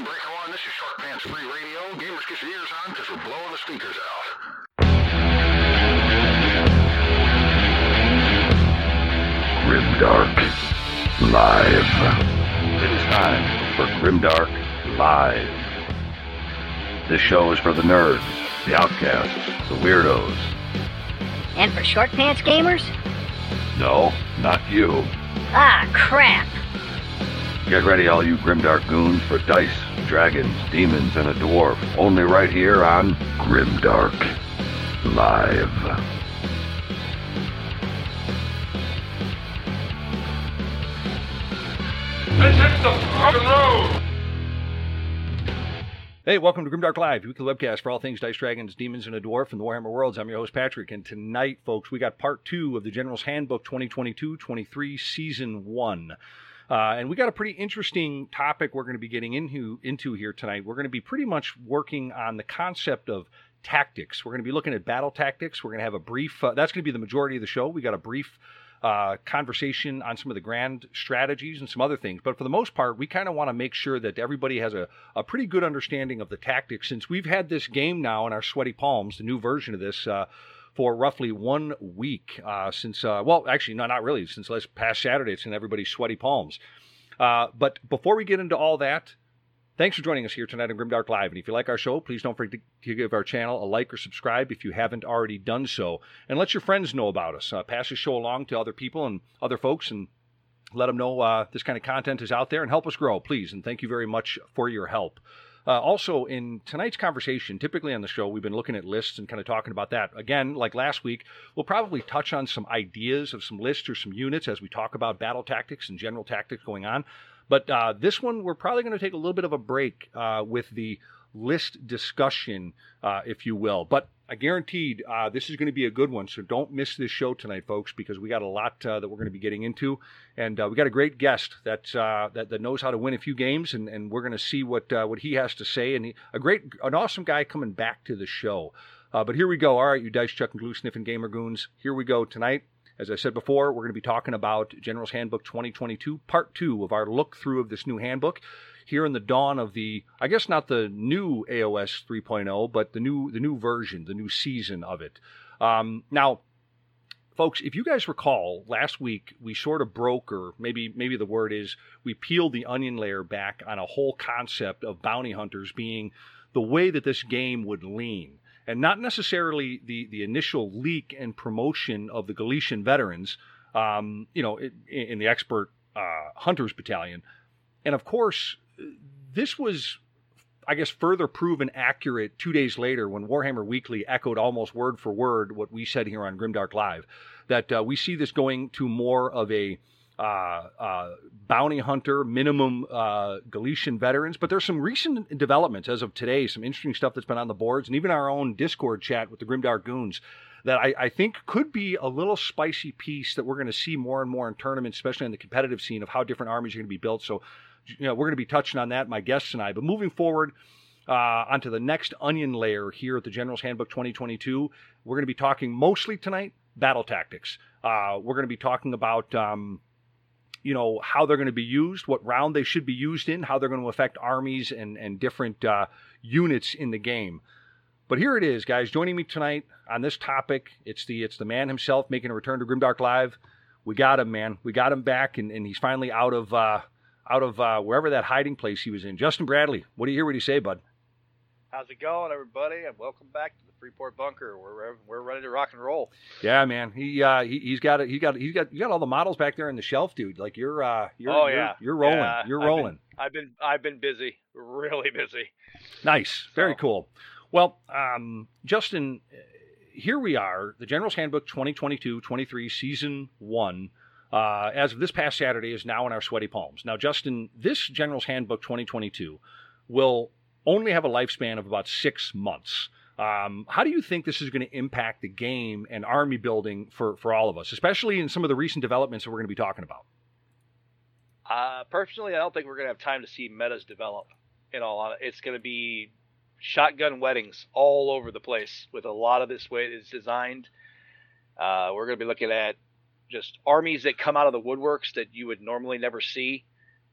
on, breaker one. This is Short Pants Free Radio. Gamers, get your ears on because we're blowing the speakers out. Grimdark Live. It is time for Grimdark Live. This show is for the nerds, the outcasts, the weirdos. And for short pants gamers? No, not you. Ah, crap. Get ready, all you Grimdark goons, for dice, dragons, demons, and a dwarf. Only right here on Grimdark Live. Let's hit the fucking road! Hey, welcome to Grimdark Live, weekly webcast for all things Dice Dragons, Demons, and a Dwarf and the Warhammer Worlds. I'm your host, Patrick, and tonight, folks, we got part two of the General's Handbook 2022-23, Season 1. Uh, and we got a pretty interesting topic we're going to be getting into, into here tonight. We're going to be pretty much working on the concept of tactics. We're going to be looking at battle tactics. We're going to have a brief, uh, that's going to be the majority of the show. We got a brief uh, conversation on some of the grand strategies and some other things. But for the most part, we kind of want to make sure that everybody has a, a pretty good understanding of the tactics since we've had this game now in our sweaty palms, the new version of this. Uh, for roughly one week uh, since, uh, well, actually, no, not really, since last past Saturday, it's in everybody's sweaty palms. Uh, but before we get into all that, Thanks for joining us here tonight on Grimdark Live. And if you like our show, please don't forget to give our channel a like or subscribe if you haven't already done so. And let your friends know about us. Uh, pass the show along to other people and other folks and let them know uh, this kind of content is out there and help us grow, please. And thank you very much for your help. Uh, also, in tonight's conversation, typically on the show, we've been looking at lists and kind of talking about that. Again, like last week, we'll probably touch on some ideas of some lists or some units as we talk about battle tactics and general tactics going on. But uh, this one, we're probably going to take a little bit of a break uh, with the list discussion, uh, if you will. But I guaranteed uh, this is going to be a good one. So don't miss this show tonight, folks, because we got a lot uh, that we're going to be getting into, and uh, we got a great guest that, that, that knows how to win a few games, and, and we're going to see what what he has to say. And he, a great, an awesome guy coming back to the show. but here we go. All right, you dice chuck and glue sniffing gamer goons. Here we go tonight. As I said before, we're going to be talking about General's Handbook 2022, part two of our look through of this new handbook. Here in the dawn of the, I guess not the new AOS 3.0, but the new the new version, the new season of it. Um, now, folks, if you guys recall, last week we sort of broke, or maybe maybe the word is we peeled the onion layer back on a whole concept of bounty hunters being the way that this game would lean and not necessarily the the initial leak and promotion of the Galletian veterans, um, you know, in, in the expert uh, hunters battalion, and of course, this was. I guess further proven accurate two days later when Warhammer Weekly echoed almost word for word what we said here on Grimdark Live, that uh, we see this going to more of a uh, uh, bounty hunter, minimum uh, Galletian veterans. But there's some recent developments as of today, some interesting stuff that's been on the boards, and even our own Discord chat with the Grimdark Goons that I, I think could be a little spicy piece that we're going to see more and more in tournaments, especially in the competitive scene of how different armies are going to be built. So, you know, we're going to be touching on that, my guests and I. But moving forward, uh, onto the next onion layer here at the General's Handbook 2022. We're going to be talking mostly tonight battle tactics. Uh, we're going to be talking about um, you know how they're going to be used, what round they should be used in, how they're going to affect armies and and different uh, units in the game. But here it is, guys. Joining me tonight on this topic, it's the it's the man himself making a return to Grimdark Live. We got him, man. We got him back, and, and he's finally out of uh, out of uh, wherever that hiding place he was in. Justin Bradley, what do you hear? What do you say, bud? How's it going, everybody? And welcome back to the Freeport Bunker. We're we're ready to rock and roll. Yeah, man. He uh he, he's got it. He got he got you got all the models back there on the shelf, dude. Like you're uh you're oh you're, yeah you're rolling. Yeah, you're I've rolling. Been, I've been I've been busy, really busy. Nice, very So- cool. Well, um, Justin, here we are, the General's Handbook 2022-23 Season One. Uh, as of this past Saturday, is now in our sweaty palms. Now, Justin, this General's Handbook 2022 will only have a lifespan of about six months. Um, how do you think this is going to impact the game and army building for, for all of us, especially in some of the recent developments that we're going to be talking about? Uh, personally, I don't think we're gonna have time to see metas develop. In all it's gonna be shotgun weddings all over the place with a lot of this way it's designed. Uh, we're gonna be looking at just armies that come out of the woodworks that you would normally never see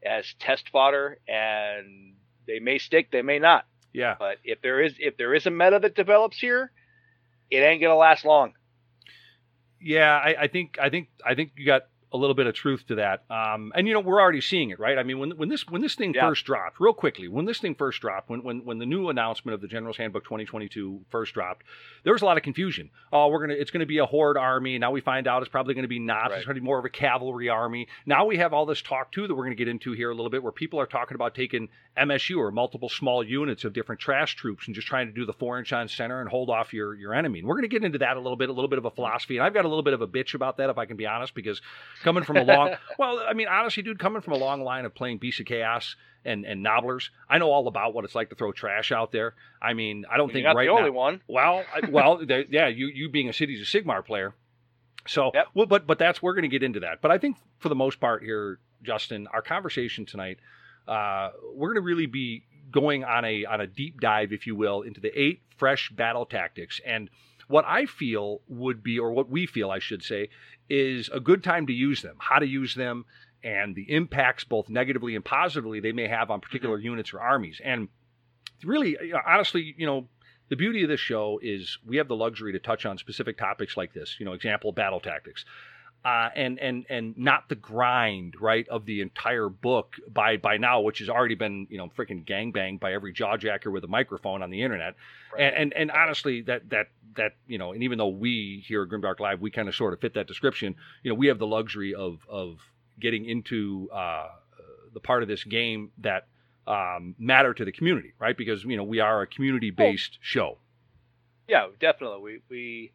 as test fodder and They may stick, they may not. Yeah. But if there is if there is a meta that develops here, it ain't gonna last long. Yeah, I, I think I think I think you got a little bit of truth to that. Um, and you know, we're already seeing it, right? I mean, when when this when this thing Yeah. first dropped, real quickly, when this thing first dropped, when when when the new announcement of the General's Handbook 2022 first dropped, there was a lot of confusion. Oh, we're gonna it's gonna be a horde army. Now we find out it's probably gonna be not. Right. It's gonna be more of a cavalry army. Now we have all this talk too that we're gonna get into here a little bit, where people are talking about taking MSU or multiple small units of different trash troops and just trying to do the four inch on center and hold off your your enemy. And we're gonna get into that a little bit, a little bit of a philosophy. And I've got a little bit of a bitch about that, if I can be honest, because coming from a long well, I mean, honestly, dude, coming from a long line of playing Beast of Chaos and and Gnoblars, I know all about what it's like to throw trash out there. I mean, I don't You're think not right the only now. one. Well, I, well, yeah, you you being a Cities of Sigmar player, so Yep. well, but but that's we're going to get into that. But I think for the most part here, Justin, our conversation tonight, uh, we're going to really be going on a on a deep dive, if you will, into the eight fresh battle tactics and what I feel would be, or what we feel, I should say, is a good time to use them, how to use them, and the impacts, both negatively and positively, they may have on mm-hmm. particular units or armies. And really, honestly, you know, the beauty of this show is we have the luxury to touch on specific topics like this. You know, example battle tactics. Uh, and and and not the grind right of the entire book by by now, which has already been you know freaking gangbanged by every jawjacker with a microphone on the internet. And, and and honestly, that that that you know, and even though we here at Grimdark Live, we kind of sort of fit that description. You know, we have the luxury of of getting into uh, the part of this game that um, matter to the community, right? Because you know we are a community based show. Yeah, definitely. We we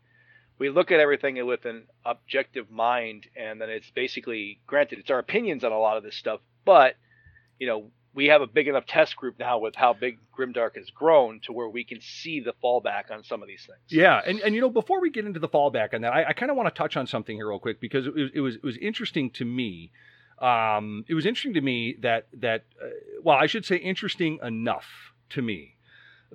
we look at everything with an objective mind, and then it's basically granted it's our opinions on a lot of this stuff, but you know we have a big enough test group now with how big Grimdark has grown to where we can see the fallback on some of these things. Yeah, and, and you know, before we get into the fallback on that, I, I kind of want to touch on something here real quick because it was it was, it was interesting to me. Um, it was interesting to me that that uh, well, I should say interesting enough to me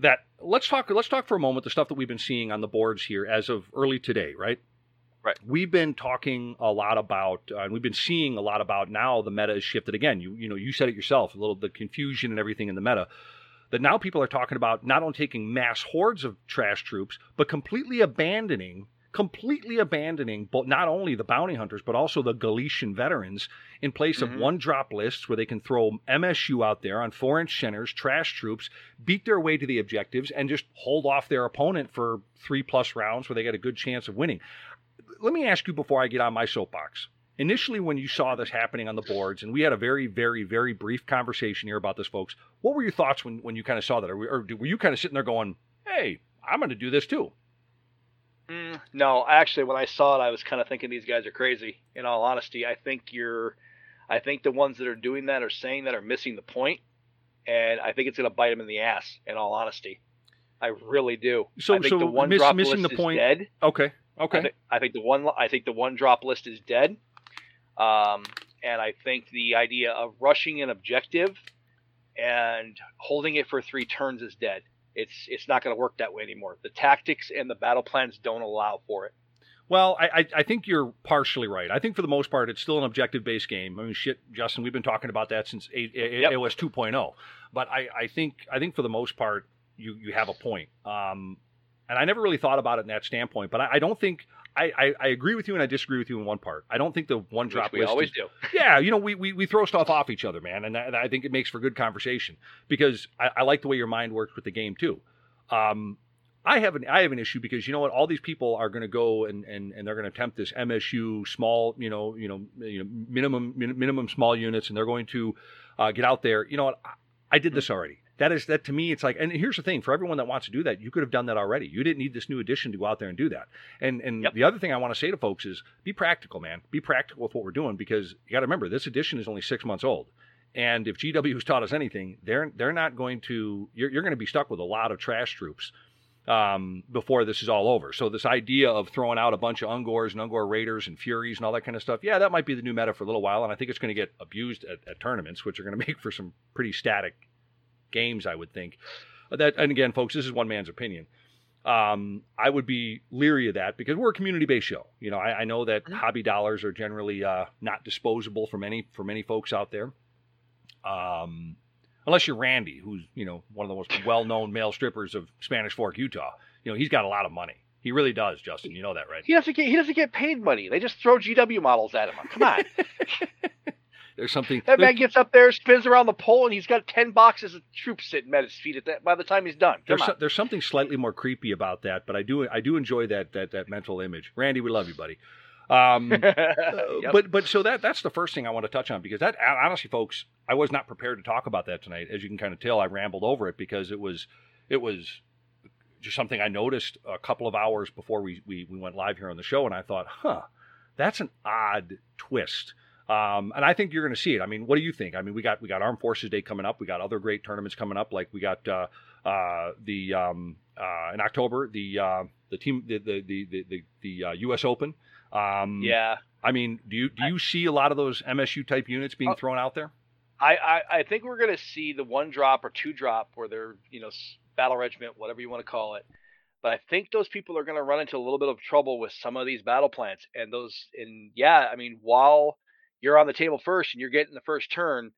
that let's talk let's talk for a moment the stuff that we've been seeing on the boards here as of early today, right? Right. We've been talking a lot about, uh, and we've been seeing a lot about now. The meta has shifted again. You you know you said it yourself, a little the confusion and everything in the meta. That now people are talking about not only taking mass hordes of trash troops, but completely abandoning, completely abandoning, but not only the bounty hunters, but also the Galletian veterans in place of Mhm. one drop lists where they can throw MSU out there on four inch centers, trash troops, beat their way to the objectives, and just hold off their opponent for three plus rounds where they get a good chance of winning. Let me ask you before I get on my soapbox. Initially, when you saw this happening on the boards, and we had a very, very, very brief conversation here about this, folks, what were your thoughts when, when you kind of saw that? Or, or were you kind of sitting there going, hey, I'm going to do this too? Mm, no, actually, when I saw it, I was kind of thinking these guys are crazy. In all honesty, I think you're, I think the ones that are doing that are saying that are missing the point, and I think it's going to bite them in the ass. In all honesty, I really do. So- I think so the one miss- drop missing list the is point- dead. Okay. I, Okay. I think the one I think the one drop list is dead. Um, and I think the idea of rushing an objective and holding it for three turns is dead. It's it's not going to work that way anymore. The tactics and the battle plans don't allow for it. Well, I, I, think you're partially right. I think for the most part, it's still an objective based game. I mean, shit, Justin, we've been talking about that since A- A- Yep. AOS 2.0. But I, I think I think for the most part, you, you have a point. Um, and I never really thought about it in that standpoint. But I, I don't think I, I, I agree with you and I disagree with you in one part. I don't think the one drop we always is- do. yeah, you know, we, we, we throw stuff off each other, man, and, that, and I think it makes for good conversation because I, I like the way your mind works with the game too. Um, I have an I have an issue because you know what, all these people are going to go and, and, and they're going to attempt this MSU small, you know, you know, you know, minimum min, minimum small units, and they're going to uh, get out there. You know what, I, I did this already. That is that to me, it's like, and here's the thing: for everyone that wants to do that, you could have done that already. You didn't need this new addition to go out there and do that. And and Yep. the other thing I want to say to folks is be practical, man. Be practical with what we're doing because you got to remember this edition is only six months old. And if GW has taught us anything, they're they're not going to. You're, you're going to be stuck with a lot of trash troops um, before this is all over. So this idea of throwing out a bunch of Ungors and Ungor Raiders and Furies and all that kind of stuff, yeah, that might be the new meta for a little while, and I think it's going to get abused at, at tournaments, which are going to make for some pretty static games, I would think. That and again, folks, this is one man's opinion. Um, I would be leery of that because we're a community-based show. You know, I, I know that hobby dollars are generally uh, not disposable for many for many folks out there. Um, unless you're Randy, who's you know one of the most well-known male strippers of Spanish Fork, Utah. You know, he's got a lot of money. He really does, Justin. You know that, right? He doesn't get he doesn't get paid money. They just throw GW models at him. Come on. There's something. That man gets up there, spins around the pole, and he's got ten boxes of troops sitting at his feet at that by the time he's done. Come there's, on. so- there's something slightly more creepy about that, but I do I do enjoy that that that mental image. Randy, we love you, buddy. Um, uh, Yep. But but so that that's the first thing I want to touch on because that honestly, folks, I was not prepared to talk about that tonight. As you can kind of tell, I rambled over it because it was it was just something I noticed a couple of hours before we we, we went live here on the show, and I thought, huh, that's an odd twist. Um, and I think you're going to see it. I mean, what do you think? I mean, we got we got Armed Forces Day coming up. We got other great tournaments coming up. Like we got uh, uh, the um, uh, in October the uh, the team the the the the, the, the uh, U.S. Open. Um, yeah. I mean, do you do you see a lot of those MSU type units being Oh. thrown out there? I, I, I think we're going to see the one drop or two drop where they're, you know, battle regiment, whatever you want to call it. But I think those people are going to run into a little bit of trouble with some of these battle plans. And those, and yeah, I mean, while you're on the table first and you're getting the first turn,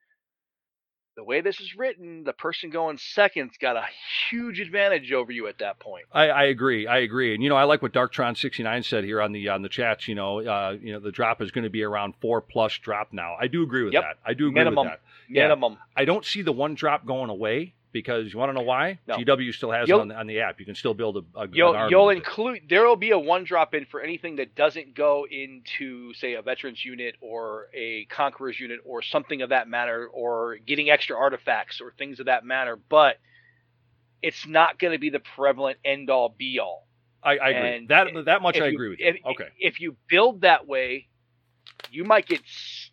the way this is written, the person going second's got a huge advantage over you at that point. I, I agree. I agree. And you know, I like what Darktron69 said here on the on the chats. You know, uh, you know, the drop is going to be around four plus drop now. I do agree with Yep. that. I do agree Minimum. with that. Yeah. Minimum. I don't see the one drop going away because you want to know why? No. GW still has You'll- on the, on the app. You can still build a, a You'll, you'll include there will be a one drop in for anything that doesn't go into say a veterans unit or a conquerors unit or something of that matter or getting extra artifacts or things of that matter but it's not going to be the prevalent end all be all I, I agree. and that that much I you- agree with you. if, okay. if you build that way you might get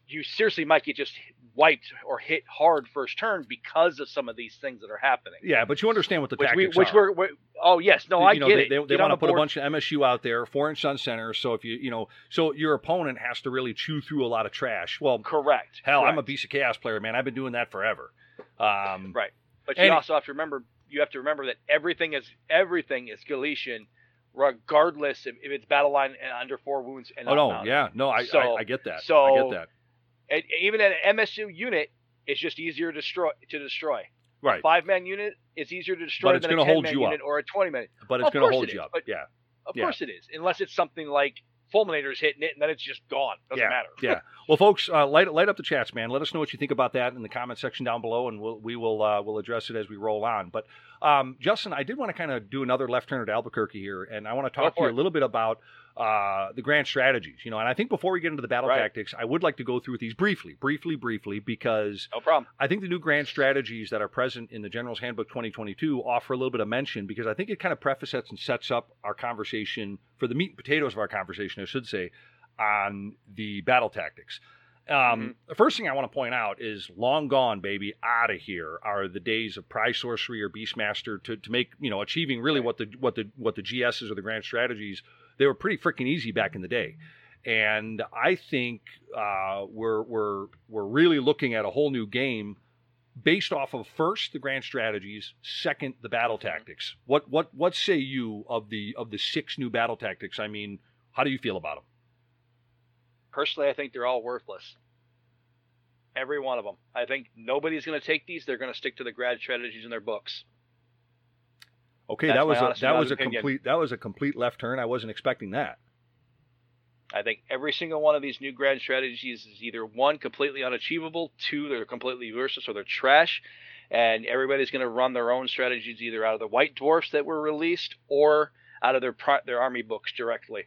you seriously might get just wiped or hit hard first turn because of some of these things that are happening Yeah, but you understand what the which we which are. we're, we're oh yes no i know, get they, it They, they want to put a bunch of MSU out there, four inch sun center. So if you, you know, so your opponent has to really chew through a lot of trash. Well, correct hell, I'm a correct. beast of chaos player, man. I've been doing that forever. Um, Right. But you also have to remember you have to remember that everything is everything is Galletian, regardless if, if it's battle line and under four wounds and Oh no, yeah, no, I, So- I, I get that. So I get that. And even an MSU unit, it's just easier to destroy to destroy. Right, Five man unit, it's easier to destroy it's than a ten man unit up. or a twenty man. Unit but it's going to hold it you is, up. but- yeah, Of Yeah. course it is, unless it's something like Fulminator's hitting it and then it's just gone. Doesn't yeah, matter. yeah. Well, folks, uh, light light up the chats, man. Let us know what you think about that in the comment section down below, and we'll we will uh, we'll address it as we roll on. But um, Justin, I did want to kind of do another left turn at Albuquerque here, and I want to Go talk to you a little bit about uh, the grand strategies. You know, and I think before we get into the battle Right. tactics, I would like to go through these briefly, briefly, briefly, because No problem. I think the new grand strategies that are present in the General's Handbook 2022 offer a little bit of mention because I think it kind of prefaces and sets up our conversation for the meat and potatoes of our conversation, I should say, on the battle tactics. Um, The first thing I want to point out is long gone, baby, out of here are the days of prize sorcery or beastmaster to, to make you know achieving really what the what the what the GSs or the grand strategies they were pretty freaking easy back in the day, and I think uh, we're we're we're really looking at a whole new game based off of first the grand strategies, second the battle tactics. What what what say you of the of the six new battle tactics? I mean, how do you feel about them? Personally, I think they're all worthless. Every one of them. I think nobody's going to take these. They're going to stick to the grad strategies in their books. Okay, That's that was a, that was a opinion. complete that was a complete left turn. I wasn't expecting that. I think every single one of these new grand strategies is either one completely unachievable, two they're completely useless or they're trash, and everybody's going to run their own strategies either out of the white dwarfs that were released or out of their their army books directly,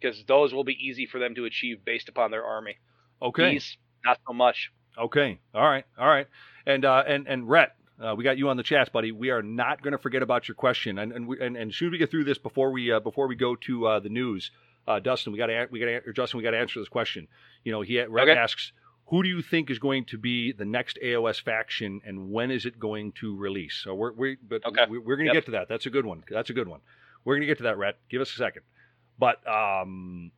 because those will be easy for them to achieve based upon their army. Okay, These not so much. okay, all right, all right, and uh, and and Rhett. Uh, we got you on the chat, buddy. We are not going to forget about your question, and and we, and, and should we get through this before we uh, before we go to uh, the news, uh, Dustin, we got to we got to Justin, we got to answer this question. You know, he Okay. asks, who do you think is going to be the next AOS faction, and when is it going to release? So we're we but Okay. we, we're going to Yep. get to that. That's a good one. That's a good one. We're going to get to that, Rhett. Give us a second. But um,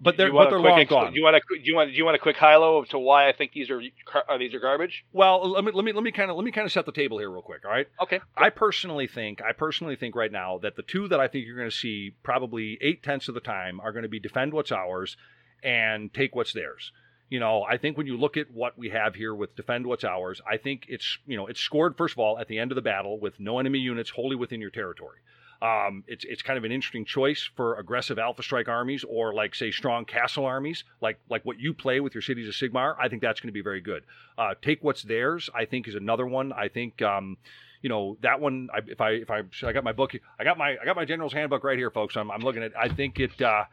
but they're but they're long gone. Do you want a do you want do you want a quick high low to why I think these are, are these are garbage? Well, let me let me let me kind of let me kind of set the table here real quick. All right. Okay. I personally think I personally think right now that the two that I think you're going to see probably eight tenths of the time are going to be defend what's ours and take what's theirs. You know, I think when you look at what we have here with defend what's ours, I think it's you know it's scored first of all at the end of the battle with no enemy units wholly within your territory. Um, it's it's kind of an interesting choice for aggressive Alpha Strike armies or like say strong castle armies, like like what you play with your cities of Sigmar. I think that's going to be very good. Uh, take what's theirs. I think is another one. I think. Um, you know that one. I, if I if I I got my book, I got my I got my general's handbook right here, folks. I'm, I'm looking at. I think it. Uh,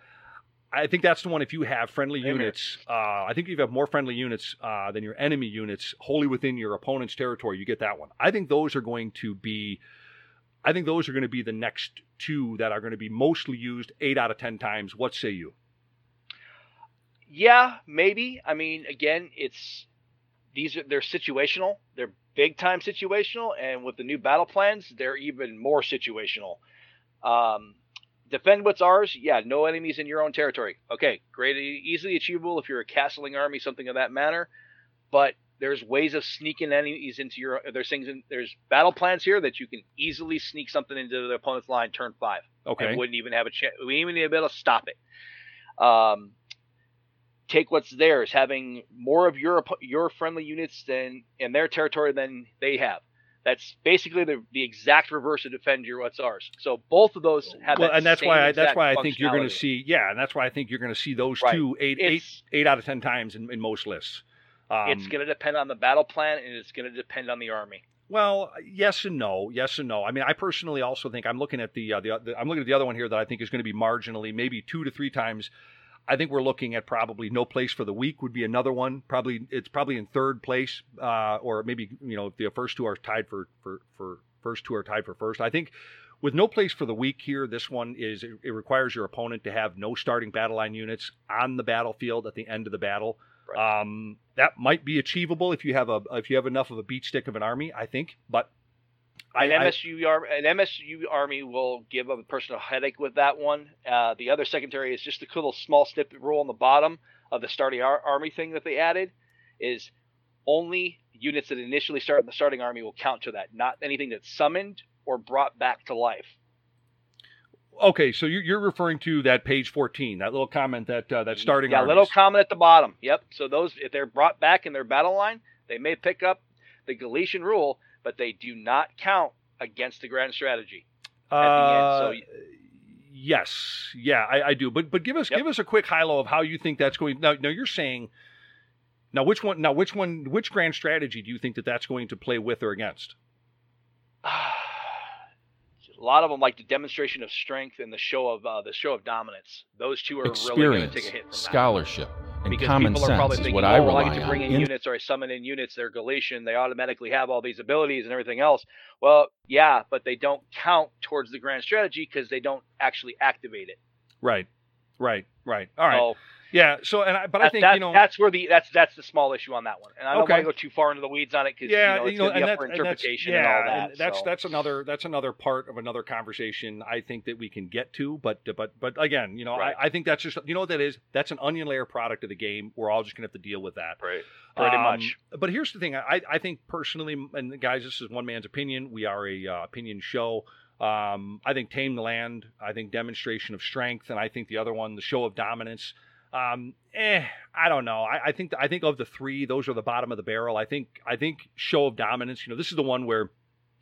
I think that's the one. If you have friendly units, uh, I think if you have more friendly units uh, than your enemy units, wholly within your opponent's territory, you get that one. I think those are going to be. I think those are going to be the next two that are going to be mostly used eight out of ten times. What say you? Yeah, maybe. I mean, again, it's these are they're situational. They're big time situational, and with the new battle plans, they're even more situational. Um, defend what's ours. Yeah, no enemies in your own territory. Okay, great, easily achievable if you're a castling army, something of that manner. But there's ways of sneaking enemies into your. There's things. In, there's battle plans here that you can easily sneak something into the opponent's line turn five. Okay. And wouldn't even have a chance. We even be able to stop it. Um, take what's theirs, having more of your your friendly units than in their territory than they have. That's basically the, the exact reverse of defend your what's ours. So both of those have well, that and that's why I, that's why I think you're going to see yeah, and that's why I think you're going to see those Right. two eight eight eight out of ten times in, in most lists. Um, it's going to depend on the battle plan and it's going to depend on the army. Well, yes and no, yes and no. I mean, I personally also think I'm looking at the, uh, the, the I'm looking at the other one here that I think is going to be marginally, maybe two to three times. I think we're looking at probably no place for the weak would be another one. Probably it's probably in third place, uh, or maybe you know the first two are tied for for for first two are tied for first. I think with no place for the weak here, this one is it, it requires your opponent to have no starting battle line units on the battlefield at the end of the battle. Um, that might be achievable if you have a if you have enough of a beat stick of an army, I think. But I, An MSU arm, an MSU army will give a person a headache with that one. Uh, the other secondary is just a little small snippet rule on the bottom of the starting ar- army thing that they added. Is only units that initially start in the starting army will count to that, not anything that's summoned or brought back to life. Okay, so you're, you're referring to that page 14, that little comment that uh, that starting yeah, armies. little comment at the bottom. Yep. So those, if they're brought back in their battle line, they may pick up the Galletian rule, but they do not count against the grand strategy. Uh, so- yes, yeah, I, I do. But but give us Yep. give us a quick high low of how you think that's going. Now, now you're saying. Now, which one? Now, which one? Which grand strategy do you think that that's going to play with or against? A lot of them like the demonstration of strength and the show of uh, the show of dominance. Those two are really going to Experience, take a hit from that. scholarship, and Because common people are probably sense is thinking, what I oh, well, I rely get to bring on. in In- units or I summon in units. They're Galletian. They automatically have all these abilities and everything else. Well, yeah, but they don't count towards the grand strategy because they don't actually activate it. Right, right, right. All right. So yeah. So, and I, but I think that- you know. that's where the that's that's the small issue on that one. And I don't Okay. want to go too far into the weeds on it because yeah, you know, it's you know, going to be and that's, for and interpretation yeah, and all that. and that's so. that's another that's another part of another conversation. I think that we can get to, but but but again, you know, Right. I, I think that's just you know what that is. That's an onion layer product of the game. We're all just gonna have to deal with that. Right. Pretty Um, much. But here's the thing. I, I think personally, and guys, this is one man's opinion. We are a uh, opinion show. Um, I think tame the land. I think demonstration of strength, and I think the other one, the show of dominance. Um, eh, I don't know. I, I think I think of the three, those are the bottom of the barrel. I think I think show of dominance. You know, this is the one where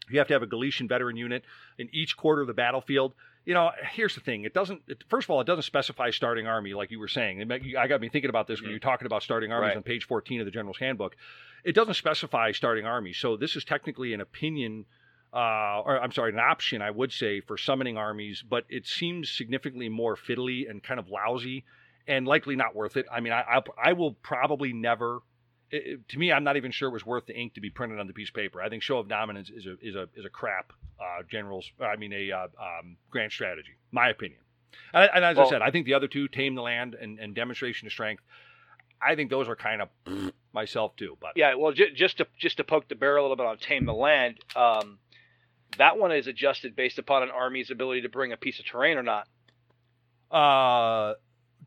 you have to have a Galletian veteran unit in each quarter of the battlefield. You know, here's the thing. It doesn't. It, first of all, it doesn't specify starting army like you were saying. I got me thinking about this when you're talking about starting armies Right. on page 14 of the General's Handbook. It doesn't specify starting armies. So this is technically an opinion, uh, or I'm sorry, an option, I would say, for summoning armies. But it seems significantly more fiddly and kind of lousy, and likely not worth it. I mean, I I, I will probably never. It, to me, I'm not even sure it was worth the ink to be printed on the piece of paper. I think show of dominance is a is a is a crap uh, generals. I mean, a uh, um, grand strategy. My opinion. And, and as I said, I think the other two, tame the land and, and demonstration of strength. I think those are kind of myself too. But Yeah, well, j- just to just to poke the bear a little bit on tame the land, um, that one is adjusted based upon an army's ability to bring a piece of terrain or not. uh,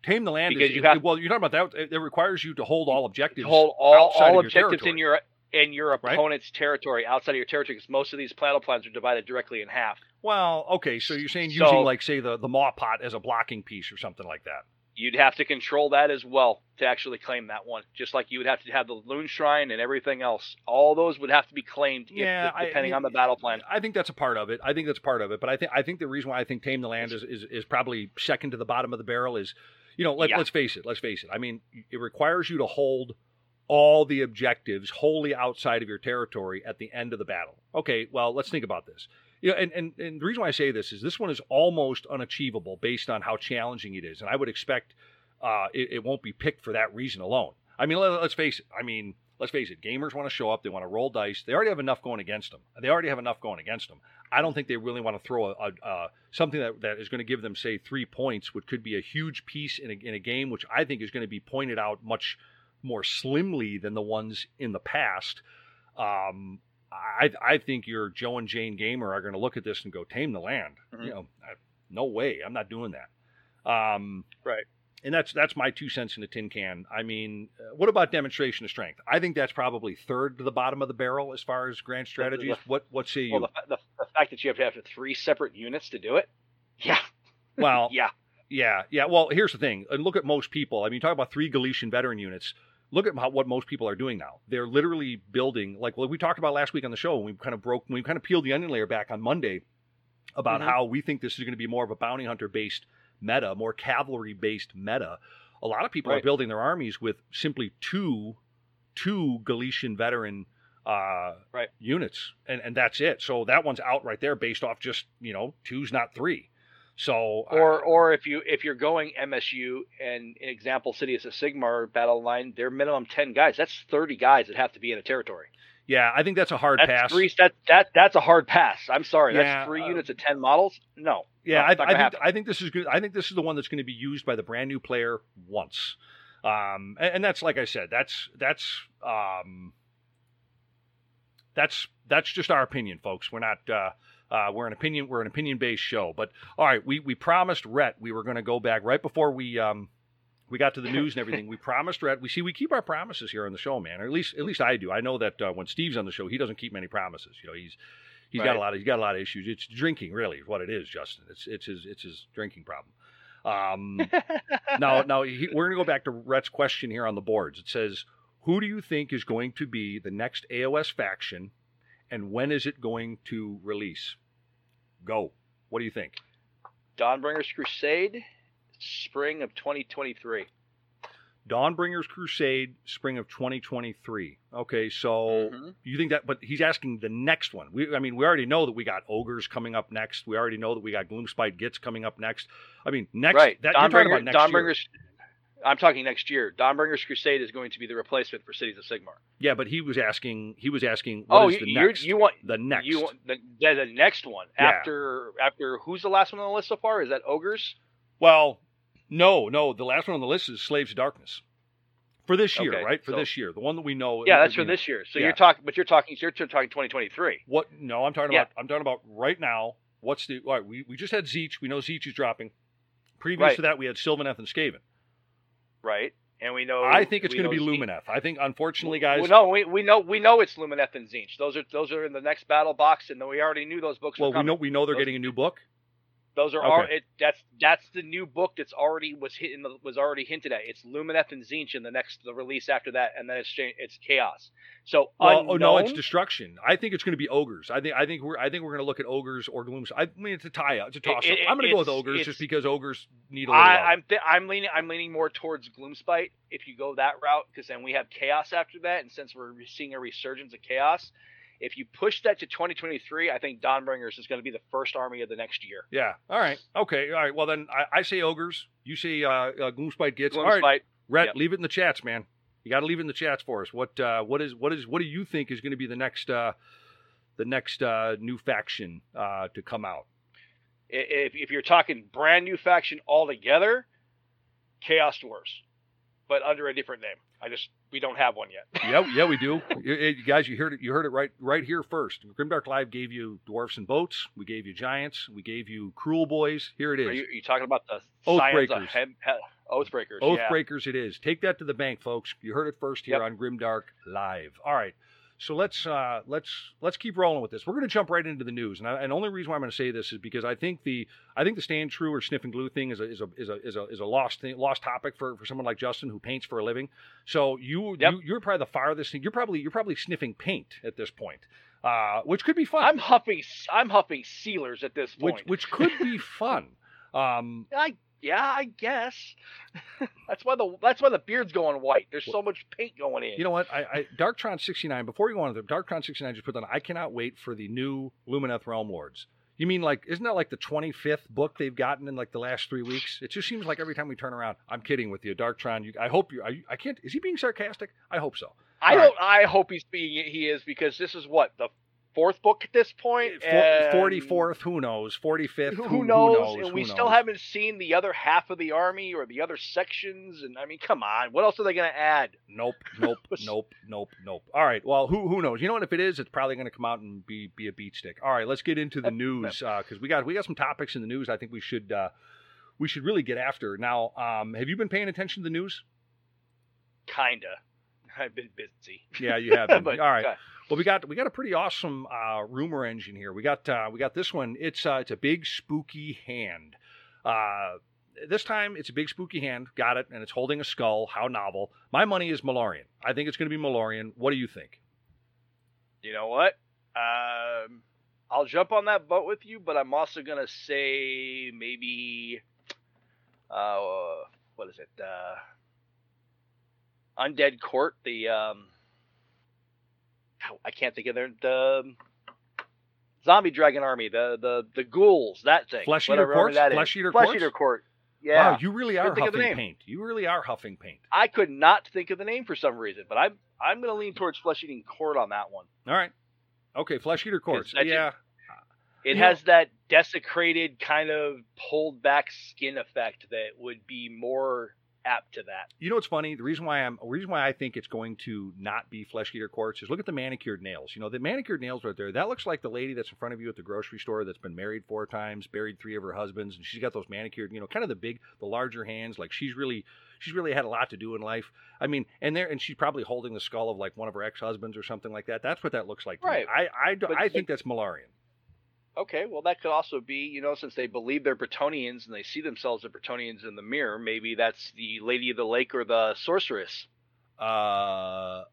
tame the land Because is you have- well. You're talking about that. It, requires you to hold all objectives. Hold all, all of your objectives in your in your Right? opponent's territory outside of your territory, because most of these battle plans are divided directly in half. Well, okay. So you're saying So- using like say the the maw pot as a blocking piece or something like that. you'd have to control that as well to actually claim that one. Just like you would have to have the Loon Shrine and everything else. All those would have to be claimed if- Yeah, I- depending I- on the battle plan. I think that's a part of it. I think that's part of it. But I think I think the reason why I think Tame the Land is, is, is probably second to the bottom of the barrel is, you know, let, Yeah. let's face it. Let's face it. I mean, it requires you to hold all the objectives wholly outside of your territory at the end of the battle. Okay, well, let's think about this. You know, and, and, and the reason why I say this is this one is almost unachievable based on how challenging it is. And I would expect uh, it, it won't be picked for that reason alone. I mean, let, us face it. I mean, let's face it. Gamers want to show up. They want to roll dice. They already have enough going against them. They already have enough going against them. I don't think they really want to throw a, a, uh, something that, that is going to give them, say, three points, which could be a huge piece in a, in a game, which I think is going to be pointed out much more slimly than the ones in the past. Um, I, I think your Joe and Jane gamer are going to look at this and go, tame the land. Mhm. You know, I, no way. I'm not doing that. Um, Right. And that's that's my two cents in a tin can. I mean, uh, what about demonstration of strength? I think that's probably third to the bottom of the barrel as far as grand strategies. What what say you? Well, the, the, the fact that you have to have three separate units to do it. Yeah. Well, Yeah. yeah, yeah. Well, here's the thing. And look at most people. I mean, talk about three Galletian veteran units. Look at how, what most people are doing now. They're literally building, like what we talked about last week on the show. When we kind of broke, when we kind of peeled the onion layer back on Monday about Mhm. how we think this is going to be more of a bounty hunter based meta, more cavalry based meta. A lot of people are building their armies with simply two, two Galletian veteran uh, Right. units, and and that's it. So that one's out right there, based off just you know two's not three. So Or uh, or if you if you're going MSU and example Cities of Sigmar battle line, they're minimum ten guys. That's thirty guys that have to be in a territory. Yeah, I think that's a hard That's pass. three. That that that's a hard pass. I'm sorry. Yeah, that's three uh, units of ten models. No. Yeah, No, I, I think happen. I think this is good. I think this is the one that's going to be used by the brand new player once, um, and, and that's like I said, that's that's um, that's that's just our opinion, folks. We're not uh, uh, we're an opinion we're an opinion based show. But all right, we we promised Rhett we were going to go back right before we um, we got to the news and everything. we promised Rhett. We see we keep our promises here on the show, man. Or at least at least I do. I know that uh, when Steve's on the show, he doesn't keep many promises. You know, he's he's got a lot of he's got a lot of issues. It's drinking, really, is what it is, Justin. It's it's his it's his drinking problem. Um, now now he, we're going to go back to Rhett's question here on the boards. It says, "Who do you think is going to be the next AOS faction, and when is it going to release?" Go. What do you think? Dawnbringers Crusade, spring of 2023. Dawnbringers Crusade, spring of 2023. Okay, so Mhm. you think that? But he's asking the next one. We, I mean, we already know that we got ogres coming up next. We already know that we got Gloomspite Gits coming up next. I mean, next. right. That, you're talking Dawnbringer, about next year. I'm talking next year. Dawnbringers Crusade is going to be the replacement for Cities of Sigmar. Yeah, but he was asking. He was asking. What oh, is you the next? you want the next. you want the, the, the next one Yeah. after after who's the last one on the list so far? Is that ogres? Well, no, no. The last one on the list is Slaves of Darkness for this year, Okay, right? For so- this year, the one that we know. Yeah, that's for know, this year. So yeah. you're talking, but you're talking, you're talking 2023. What? No, I'm talking Yeah. about. I'm talking about right now. What's the? All right, we we just had Tzeentch. We know Tzeentch is dropping. Previous Right. to that, we had Sylvaneth and Skaven. right? And we know. I think it's going to be Lumineth. I think, unfortunately, guys. Well, no, we, we know we know it's Lumineth and Tzeentch. Those are those are in the next battle box, and we already knew those books well, we know we know they're Those- getting a new book. Those are Okay. all. It, that's that's the new book that's already was hit in the, was already hinted at. It's Lumineth and Tzeentch in the next the release after that, and then it's it's Chaos. So Well, unknown, oh no, it's destruction. I think it's going to be ogres. I think I think we're I think we're going to look at ogres or glooms. I mean, it's a tie It's a toss up. it- I'm going to go with ogres just because ogres need a little. I, I'm th- I'm leaning I'm leaning more towards Gloomspite if you go that route because then we have Chaos after that, and since we're seeing a resurgence of Chaos, if you push that to 2023, I think Dawnbringers is going to be the first army of the next year. Yeah. All right. Okay. All right. Well, then I, I say ogres. You say uh, uh, Gloomspite Gits. All Gloomspite, right. Rhett, Yep. leave it in the chats, man. You got to leave it in the chats for us. What uh, what is what is what do you think is going to be the next uh, the next uh, new faction uh, to come out? If, if you're talking brand new faction altogether, Chaos Dwarves, but under a different name. I just we don't have one yet. yeah, yeah, we do. You, guys, you heard it. You heard it right right here first. Grimdark Live gave you dwarfs and boats. We gave you giants. We gave you Kruleboyz. Here it is. Are you, are you talking about the Oathbreakers. Hem- He- Oathbreakers? yeah. Oathbreakers it is. Take that to the bank, folks. You heard it first here Yep. on Grimdark Live. All right. So let's uh, let's let's keep rolling with this. We're going to jump right into the news, and, I, and the only reason why I'm going to say this is because I think the I think the stand true or sniff and glue thing is a is a is a is a, is a lost thing, lost topic for, for someone like Justin who paints for a living. So you, Yep. you you're probably the farthest thing. You're probably you're probably sniffing paint at this point, uh, which could be fun. I'm huffing. I'm huffing sealers at this which point. which could be fun. Um, I yeah, I guess. that's why the that's why the beard's going white. There's so much paint going in. You know what? I, I Darktron 69. Before you go on to the Darktron 69, just put on. I cannot wait for the new Lumineth Realm Lords. You mean like isn't that like the 25th book they've gotten in like the last three weeks? It just seems like every time we turn around, I'm kidding with you, Darktron. You, I hope you. I, I can't. Is he being sarcastic? I hope so. I all don't. I hope he's being. He is because this is what the fourth book at this point. Forty fourth, who knows? 45th, Who, who, who knows? knows? And we still haven't seen the other half of the army or the other sections. And I mean, come on, what else are they going to add? Nope, nope, nope, nope, nope. All right. Well, who who knows? You know what? If it is, it's probably going to come out and be be a beat stick. All right. Let's get into the news because we got we got some topics in the news. I think we should uh, we should really get after now. Um, have you been paying attention to the news? Kinda. I've been busy. Yeah, you have. Been. But, All right. okay. Well, we got we got a pretty awesome uh, rumor engine here. We got uh, we got this one. It's uh, it's a big spooky hand. Uh, this time it's a big spooky hand. Got it, and it's holding a skull. How novel! My money is Malerion. I think it's going to be Malerion. What do you think? You know what? Um, I'll jump on that boat with you, but I'm also gonna say maybe, uh, what is it? Uh, Undead Court. The um, I can't think of their the um, zombie dragon army. The the the ghouls. That thing. Flesh eater army Courts? that is. Flesh Eater court. Flesh eater Court. Yeah. Wow, you really are huffing paint. You really are huffing paint. I could not think of the name for some reason, but I'm I'm gonna lean towards Flesh Eating Court on that one. All right. Okay, Flesh Eater court. Yeah. It has that desecrated kind of pulled back skin effect that would be more apt to that. You know what's funny? The reason why I'm the reason why I think it's going to not be Flesh Eater Courts is look at the manicured nails. You know, the manicured nails right there. That looks like the lady that's in front of you at the grocery store that's been married four times, buried three of her husbands, and she's got those manicured, you know, kind of the big, the larger hands. Like she's really she's really had a lot to do in life. I mean, and there and she's probably holding the skull of like one of her ex-husbands or something like that. That's what that looks like. To Right. Me. I I, But- I think that's Malerion. Okay, well that could also be, you know, since they believe they're Bretonnians and they see themselves as Bretonnians in the mirror, maybe that's the Lady of the Lake or the Sorceress. Uh,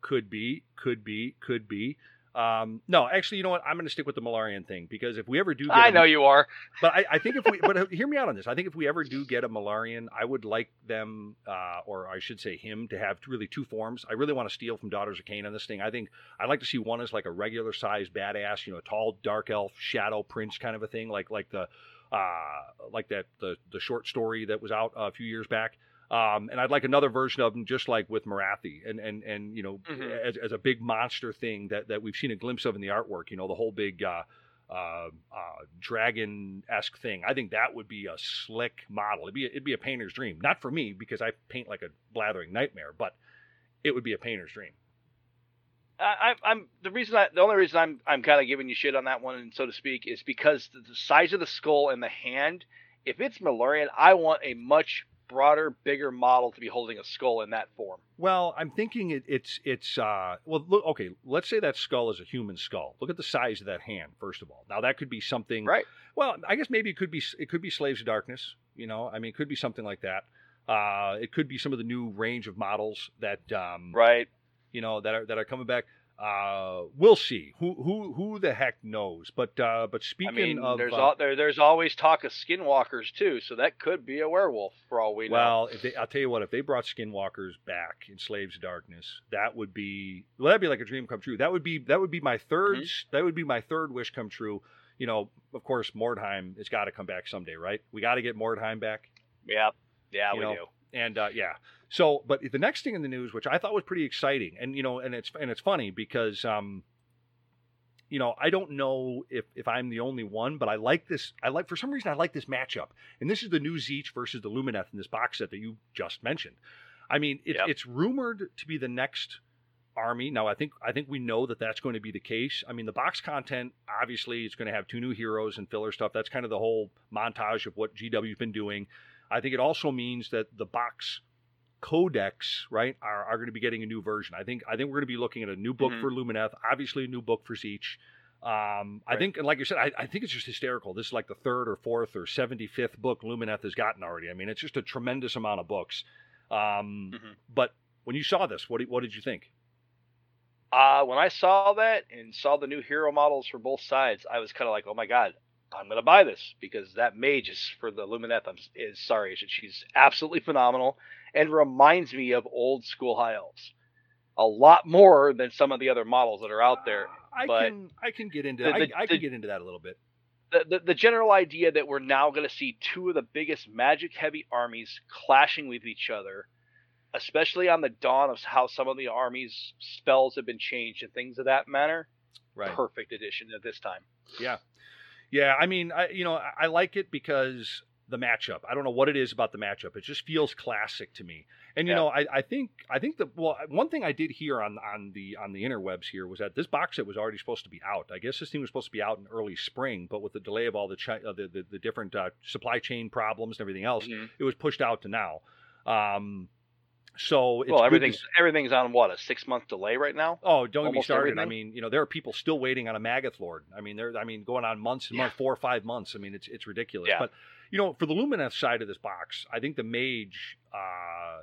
could be, could be, could be. Um, no, actually, you know what? I'm going to stick with the Malerion thing because if we ever do, get I a- know you are. but I, I think if we, but uh, hear me out on this. I think if we ever do get a Malerion, I would like them, uh, or I should say him, to have really two forms. I really want to steal from Daughters of Khaine on this thing. I think I'd like to see one as like a regular sized badass, you know, tall dark elf shadow prince kind of a thing, like like the, uh, like that the the short story that was out a few years back. Um, and I'd like another version of him, just like with Morathi, and and and you know, Mhm. as, as a big monster thing that that we've seen a glimpse of in the artwork. You know, the whole big uh, uh, uh, dragon esque thing. I think that would be a slick model. It'd be a, it'd be a painter's dream. Not for me because I paint like a blathering nightmare, but it would be a painter's dream. I, I'm the reason I, the only reason I'm I'm kind of giving you shit on that one, so to speak, is because the, the size of the skull and the hand. If it's Malerion, I want a much broader, bigger model to be holding a skull in that form. Well, I'm thinking it, it's it's uh well look okay, let's say that skull is a human skull. Look at the size of that hand first of all. Now that could be something Right. Well, I guess maybe it could be it could be Slaves of Darkness, you know. I mean, it could be something like that. Uh it could be some of the new range of models that um Right. you know that are that are coming back. Uh we'll see. Who who who the heck knows? But uh but speaking I mean, of there's uh, al- there, there's always talk of skinwalkers too, so that could be a werewolf for all we know. Well, they, I'll tell you what, if they brought Skinwalkers back in Slaves of Darkness, that would be well, that'd be like a dream come true. That would be that would be my 3rd Mm-hmm. that would be my third wish come true. You know, of course, Mordheim has got to come back someday, right? We got to get Mordheim back, yeah, yeah, you we know, do. and uh, yeah. So, but the next thing in the news, which I thought was pretty exciting, and you know, and it's and it's funny because um, you know, I don't know if if I'm the only one, but I like this. I like for some reason I like this matchup, and this is the new Tzeentch versus the Lumineth in this box set that you just mentioned. I mean, it, Yep. it's rumored to be the next army. Now, I think I think we know that that's going to be the case. I mean, the box content obviously it's going to have two new heroes and filler stuff. That's kind of the whole montage of what GW's been doing. I think it also means that the box codex, right, are, are going to be getting a new version. I think I think we're going to be looking at a new book Mhm. for Lumineth, obviously a new book for Tzeentch. Um, I Right. think, and like you said, I, I think it's just hysterical. This is like the third or fourth or seventy fifth book Lumineth has gotten already. I mean, it's just a tremendous amount of books. Um, Mhm. But when you saw this, what did, what did you think? Uh, when I saw that and saw the new hero models for both sides, I was kind of like, oh my god, I'm gonna buy this because that mage is for the Lumineth. I'm, is sorry, she's absolutely phenomenal and reminds me of old school high elves a lot more than some of the other models that are out there. I but can I can get into the- I, the- I can the- get into that a little bit. The, the, the general idea that we're now going to see two of the biggest magic heavy armies clashing with each other, especially on the dawn of how some of the armies' spells have been changed and things of that manner. Right. Perfect addition at this time. Yeah, yeah. I mean, I you know I, I like it because the matchup. I don't know what it is about the matchup. It just feels classic to me. And you Yeah. know, I, I think I think the well, one thing I did hear on on the on the interwebs here was that this box set was already supposed to be out. I guess this thing was supposed to be out in early spring, but with the delay of all the chi- uh, the, the the different uh, supply chain problems and everything else, Mhm. it was pushed out to now. Um, so it's well, good to everything's everything's on what a six month delay right now. Oh, don't get me almost started. I mean, you know, there are people still waiting on a Maggoth Lord. I mean, they're I mean, going on months and months, four or five months. I mean, it's it's ridiculous. Yeah. But you know, for the Lumineth side of this box, I think the Mage, uh,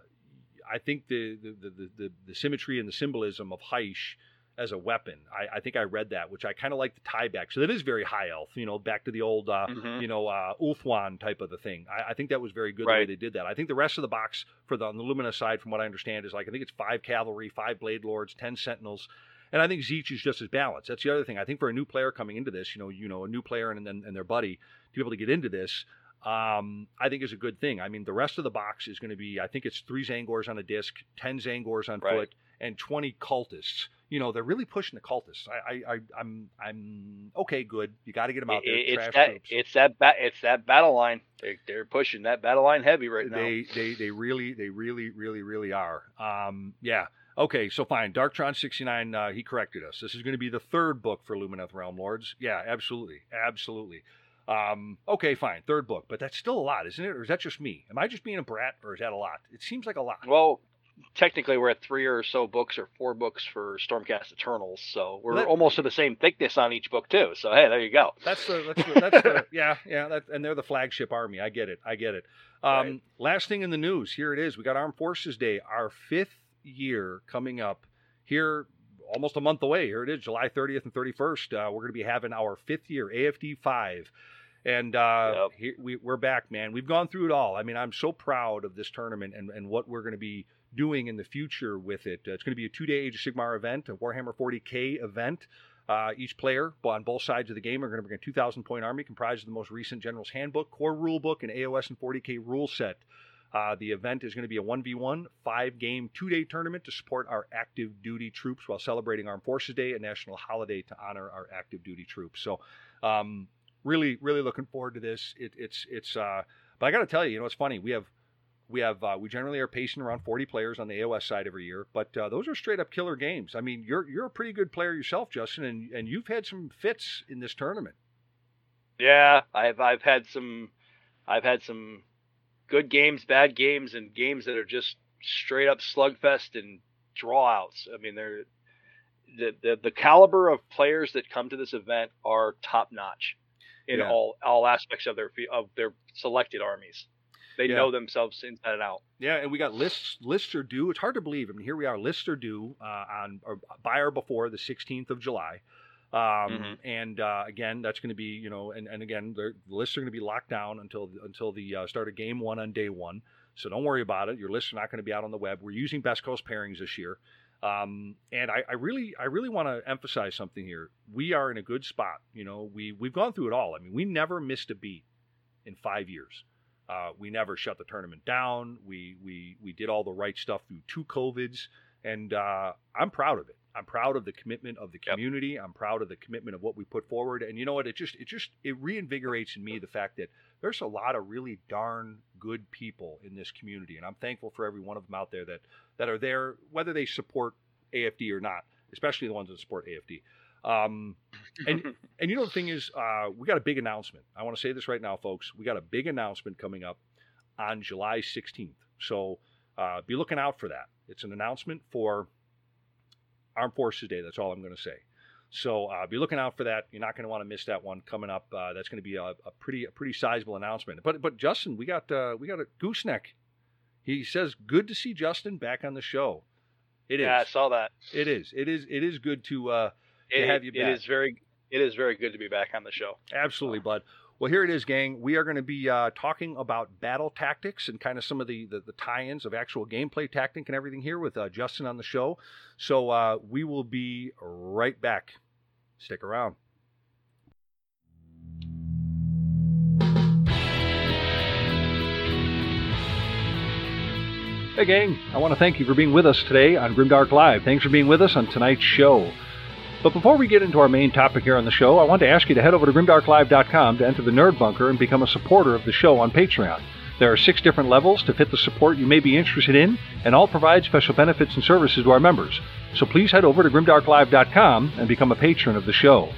I think the the, the the the symmetry and the symbolism of Hysh as a weapon. I, I think I read that, which I kind of like the tie back. So that is very high elf. You know, back to the old. Uh, Mhm. you know, uh, Ulthuan type of the thing. I, I think that was very good the way they did that. I think the rest of the box for the on the Lumineth side, from what I understand, is like I think it's five cavalry, five blade lords, ten sentinels, and I think Tzeentch is just as balanced. That's the other thing. I think for a new player coming into this, you know, you know, a new player and then and their buddy to be able to get into this. Um, I think is a good thing. I mean, the rest of the box is going to be, I think it's three Tzaangors on a disc, ten Tzaangors on Right. foot, and twenty cultists. You know, they're really pushing the cultists. I, I, I I'm, I'm okay. Good. You got to get them out there. It- it's that it's that ba- it's that battle line. They're, they're pushing that battle line heavy right now. They they they really they really really really are. Um, yeah. Okay, so fine. Darktron sixty nine. Uh, he corrected us. This is going to be the third book for Lumineth Realm Lords. Yeah, absolutely, absolutely. Um, okay, fine. Third book, but that's still a lot, isn't it? Or is that just me? Am I just being a brat, or is that a lot? It seems like a lot. Well, technically, we're at three or so books or four books for Stormcast Eternals, so we're That- almost to the same thickness on each book too. So hey, there you go. That's the that's the, that's the yeah yeah that, and they're the flagship army. I get it. I get it. Um, Right. Last thing in the news. Here it is. We got Armed Forces Day, our fifth year coming up here. Almost a month away. Here it is, July 30th and 31st. Uh, we're going to be having our fifth year AFD five, and uh, Yep. here, we, we're back, man. We've gone through it all. I mean, I'm so proud of this tournament and, and what we're going to be doing in the future with it. Uh, it's going to be a two-day Age of Sigmar event, a Warhammer 40k event. Uh, each player on both sides of the game are going to bring a 2,000 point army comprised of the most recent General's Handbook, core Rulebook, and AOS and 40k rule set. Uh, the event is going to be a 1v1, five game, two day tournament to support our active duty troops while celebrating Armed Forces Day, a national holiday to honor our active duty troops. So, um, really, really looking forward to this. It, it's, it's, uh, but I got to tell you, you know, it's funny. We have, we have, uh, we generally are pacing around 40 players on the AOS side every year, but uh, those are straight up killer games. I mean, you're, you're a pretty good player yourself, Justin, and, and you've had some fits in this tournament. Yeah, I've I've had some, I've had some good games, bad games, and games that are just straight up slugfest and drawouts. I mean, they're the the, the caliber of players that come to this event are top notch in Yeah. all all aspects of their of their selected armies. They Yeah. know themselves inside and out. Yeah, and we got lists. Lists are due. It's hard to believe. I mean, here we are. Lists are due uh, on or by or before the 16th of July. Um, Mhm. And uh, again, that's going to be you know, and, and again, the lists are going to be locked down until until the uh, start of game one on day one. So don't worry about it. Your lists are not going to be out on the web. We're using Best Coast pairings this year. Um, and I, I really, I really want to emphasize something here. We are in a good spot. You know, we we've gone through it all. I mean, we never missed a beat in five years. Uh, we never shut the tournament down. We we we did all the right stuff through two covids, and uh, I'm proud of it. I'm proud of the commitment of the Yep. community. I'm proud of the commitment of what we put forward. And you know what? It just it just it reinvigorates in me the fact that there's a lot of really darn good people in this community, and I'm thankful for every one of them out there that that are there, whether they support AFD or not, especially the ones that support AFD. Um, and and you know the thing is, uh, we got a big announcement. I want to say this right now, folks. We got a big announcement coming up on July 16th. So uh, be looking out for that. It's an announcement for Armed Forces Day. That's all I'm going to say. So uh, be looking out for that. You're not going to want to miss that one coming up. Uh, that's going to be a, a, pretty a pretty sizable announcement. But but Justin, we got uh, we got a gooseneck. He says, "Good to see Justin back on the show." It is. Yeah, I saw that. It is. It is. It is good to uh, to It- have you back. is very it is very good to be back on the show. Absolutely, bud. Well, here it is, gang. We are going to be uh, talking about battle tactics and kind of some of the, the, the tie-ins of actual gameplay tactic and everything here with uh, Justin on the show. So uh, we will be right back. Stick around. Hey, gang. I want to thank you for being with us today on Grimdark Live. Thanks for being with us on tonight's show. But before we get into our main topic here on the show, I want to ask you to head over to grimdarklive.com to enter the Nerd Bunker and become a supporter of the show on Patreon. There are six different levels to fit the support you may be interested in, and all provide special benefits and services to our members. So please head over to grimdarklive.com and become a patron of the show.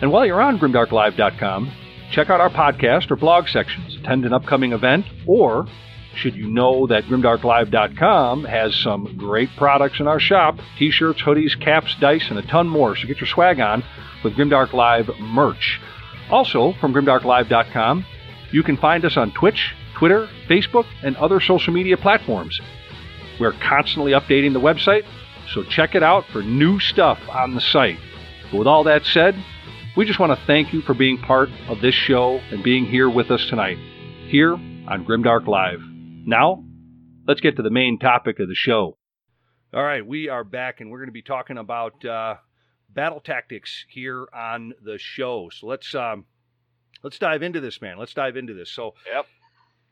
And while you're on grimdarklive.com, check out our podcast or blog sections, attend an upcoming event, or should you know that grimdarklive.com has some great products in our shop t-shirts, hoodies, caps, dice, and a ton more. So get your swag on with Grimdark Live merch. Also, from grimdarklive.com, you can find us on Twitch, Twitter, Facebook, and other social media platforms. We're constantly updating the website, so check it out for new stuff on the site. But with all that said, we just want to thank you for being part of this show and being here with us tonight, here on Grimdark Live. Now, let's get to the main topic of the show. All right, we are back, and we're going to be talking about uh, battle tactics here on the show. So let's um, let's dive into this, man. Let's dive into this. So, Yep.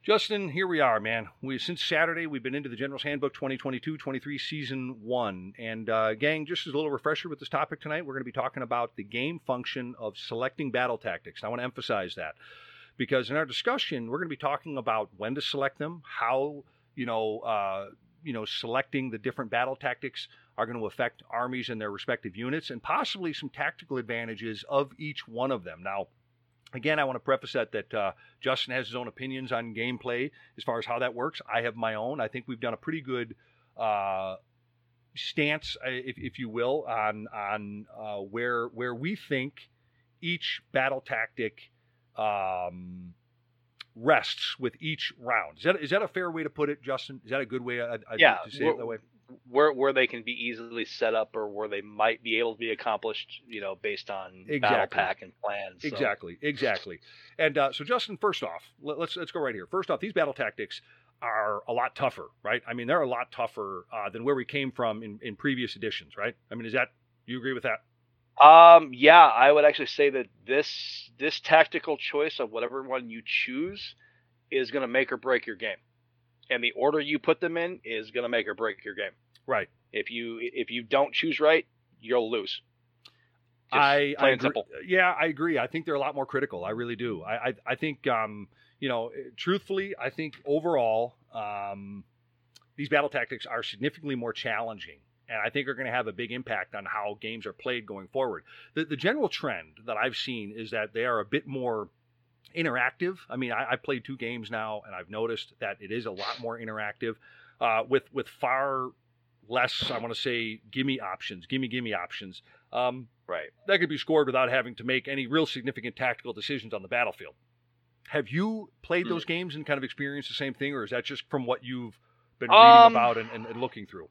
Justin, here we are, man. We since Saturday we've been into the General's Handbook 2022-23 season one, and uh, gang, just as a little refresher with this topic tonight, we're going to be talking about the game function of selecting battle tactics. And I want to emphasize that because in our discussion we're going to be talking about when to select them, how you know uh, you know selecting the different battle tactics are going to affect armies and their respective units, and possibly some tactical advantages of each one of them. Now. Again, I want to preface that that uh, Justin has his own opinions on gameplay as far as how that works. I have my own. I think we've done a pretty good uh, stance, uh, if, if you will, on on uh, where where we think each battle tactic um, rests with each round. Is that is that a fair way to put it, Justin? Is that a good way uh, uh, Yeah, to say it that way? Where where they can be easily set up or where they might be able to be accomplished, you know, based on battle Exactly. pack and plans. So- Exactly, exactly. And uh, so, Justin, first off, let, let's let's go right here. First off, these battle tactics are a lot tougher, right? I mean, they're a lot tougher uh, than where we came from in, in previous editions, right? I mean, is that you agree with that? Um, yeah, I would actually say that this this tactical choice of whatever one you choose is going to make or break your game, and the order you put them in is going to make or break your game. Right. If you if you don't choose right, you'll lose. Just I, I agree. Yeah, I agree. I think they're a lot more critical. I really do. I I, I think um, you know, truthfully, I think overall um, these battle tactics are significantly more challenging. And I think are going to have a big impact on how games are played going forward. The, the general trend that I've seen is that they are a bit more interactive. I mean, I, I played two games now, and I've noticed that it is a lot more interactive, uh, with with far less. I want to say, gimme options, gimme gimme options. Um, Right. that could be scored without having to make any real significant tactical decisions on the battlefield. Have you played Hmm. those games and kind of experienced the same thing, or is that just from what you've been reading Um, about and, and, and looking through?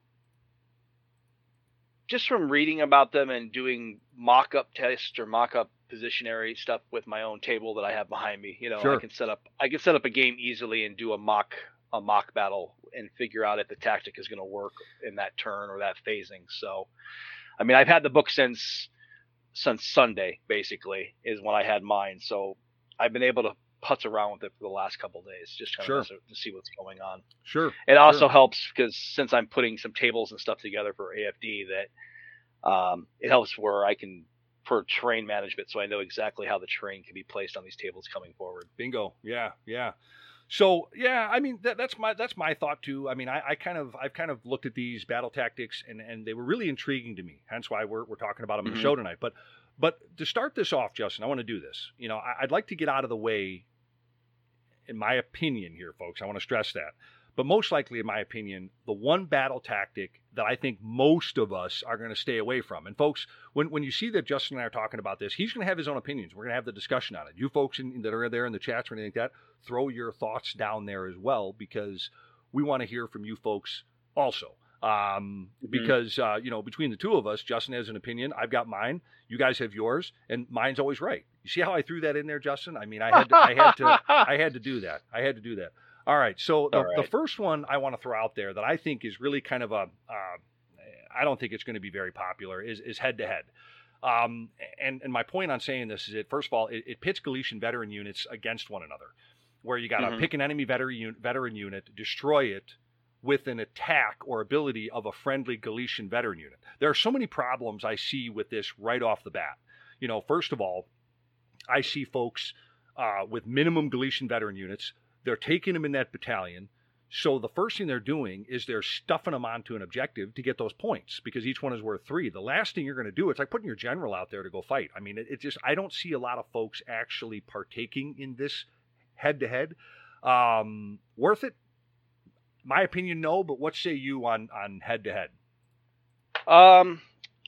Just from reading about them and doing mock-up tests or mock-up positionary stuff with my own table that I have behind me, you know, Sure. I can set up I can set up a game easily and do a mock a mock battle and figure out if the tactic is going to work in that turn or that phasing. So, I mean, I've had the book since since Sunday basically is when I had mine. So I've been able to putz around with it for the last couple days, just kind Sure. of to see what's going on. Sure. It also Sure. helps because since I'm putting some tables and stuff together for AFD, that um, it helps where I can for terrain management, so I know exactly how the terrain can be placed on these tables coming forward. Bingo. Yeah, yeah. So yeah, I mean that, that's my that's my thought too. I mean, I, I kind of I've kind of looked at these battle tactics and and they were really intriguing to me. Hence why we're we're talking about them on the Mhm. show tonight. But but to start this off, Justin, I want to do this. You know, I, I'd like to get out of the way, in my opinion here, folks. I want to stress that. But most likely, in my opinion, the one battle tactic that I think most of us are going to stay away from. And folks, when, when you see that Justin and I are talking about this, he's going to have his own opinions. We're going to have the discussion on it. You folks in, that are there in the chats or anything like that, throw your thoughts down there as well because we want to hear from you folks also. Um, Mhm. because uh, you know, between the two of us, Justin has an opinion, I've got mine, you guys have yours, and mine's always right. You see how I threw that in there, Justin? I mean, I had to, I had to, I had to do that. I had to do that. All right. So the, All the first one I want to throw out there that I think is really kind of a, uh, I don't think it's going to be very popular is is head to head. Um, and and my point on saying this is that first of all, it, it pits Galletian veteran units against one another, where you got to Mhm. pick an enemy veteran un- veteran unit, destroy it with an attack or ability of a friendly Galletian veteran unit. There are so many problems I see with this right off the bat. You know, first of all, I see folks uh, with minimum Galletian veteran units. They're taking them in that battalion. So the first thing they're doing is they're stuffing them onto an objective to get those points because each one is worth three. The last thing you're going to do, it's like putting your general out there to go fight. I mean, it, it just I don't see a lot of folks actually partaking in this head to head. Worth it? My opinion, no. But what say you on on head to head? Um,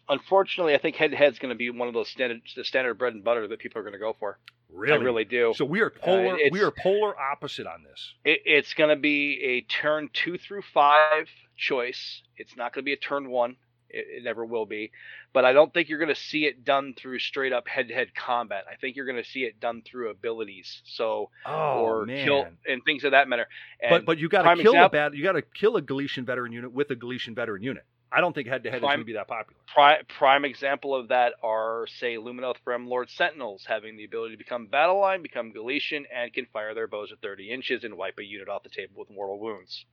unfortunately, I think head to head is going to be one of those standard, the standard bread and butter that people are going to go for. I really do. So we are polar. it's- we are polar opposite on this. It, it's going to be a turn two through five choice. It's not going to be a turn one. It, it never will be. But I don't think you're going to see it done through straight up head to head combat. I think you're going to see it done through abilities. So Oh or man! kill and things of that matter. And but but you got to kill a example- bad. You got to kill a Galletian veteran unit with a Galletian veteran unit. I don't think head to head is going to be that popular. prime, prime example of that are say Lumineth Lord Sentinels having the ability to become battle line, become Galletian, and can fire their bows at 30 inches and wipe a unit off the table with mortal wounds.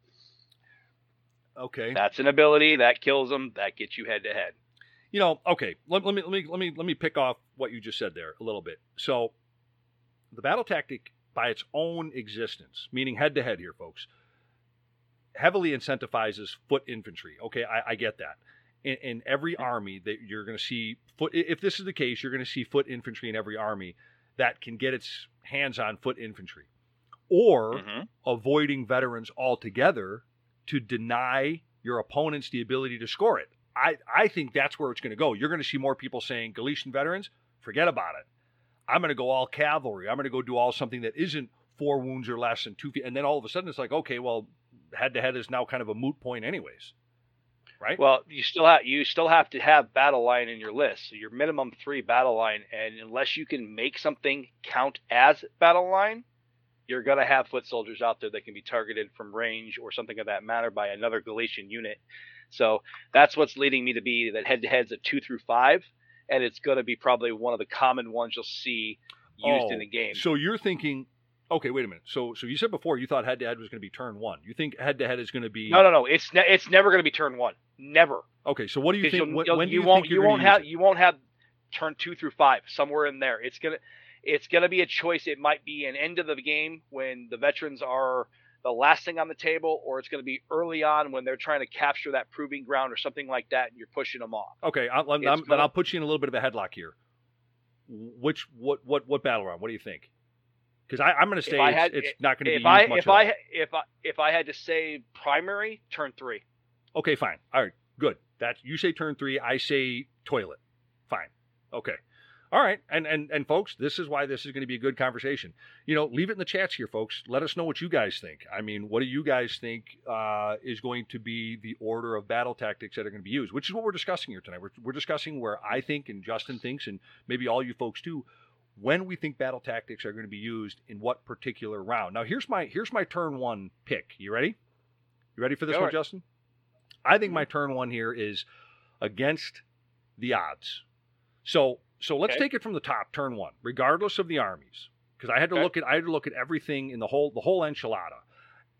Okay. That's an ability that kills them. That gets you head to head. you know, okay. Let, let me let me let me let me pick off what you just said there a little bit. So, the battle tactic, by its own existence, meaning head to head here, folks, heavily incentivizes foot infantry. Okay, I, I get that. In, in every army that you're going to see foot. If this is the case, you're going to see foot infantry in every army that can get its hands on foot infantry, or Mm-hmm. avoiding veterans altogether to deny your opponents the ability to score it. I, I think that's where it's going to go. You're going to see more people saying Galletian veterans, forget about it. I'm going to go all cavalry. I'm going to go do all something that isn't four wounds or less and two feet. And then all of a sudden it's like, okay, well, head to head is now kind of a moot point, anyways. Right? Well, you still have you still have to have battle line in your list. So your minimum three battle line, and unless you can make something count as battle line, you're gonna have foot soldiers out there that can be targeted from range or something of that matter by another Galletian unit. So that's what's leading me to be that head to head's a two through five, and it's gonna be probably one of the common ones you'll see used Oh, in the game. So you're thinking, okay, wait a minute. So so you said before you thought head to head was going to be turn one. You think head to head is going to be no, no, no. It's ne- it's never gonna be turn one. Never. Okay, so what do you think? you'll- When, you'll- when do you you, won't you gonna won't have you won't have turn two through five somewhere in there. It's gonna it's gonna be a choice. It might be an end of the game when the veterans are the last thing on the table, or it's gonna be early on when they're trying to capture that proving ground or something like that, and you're pushing them off. Okay, I'll, I'm, It's I'm- then gonna- I'll put you in a little bit of a headlock here. Which what what what battle round? What do you think? Because I'm going to say it's, had- it's not going to be I much if. I if I if I had to say primary, turn three. Okay, fine. All right, good. That you say turn three, I say toilet. Fine. Okay. All right, and and and folks, this is why this is going to be a good conversation. You know, leave it in the chats here, folks. Let us know what you guys think. I mean, what do you guys think uh, is going to be the order of battle tactics that are going to be used? Which is what we're discussing here tonight. We're we're discussing where I think and Justin thinks, and maybe all you folks too, when we think battle tactics are going to be used in what particular round. Now, here's my here's my turn one pick. You ready? You ready for this Go one, ahead. Justin? I think my turn one here is against the odds. So so let's Okay. take it from the top, turn one, regardless of the armies, because I had to Okay. look at I had to look at everything in the whole the whole enchilada.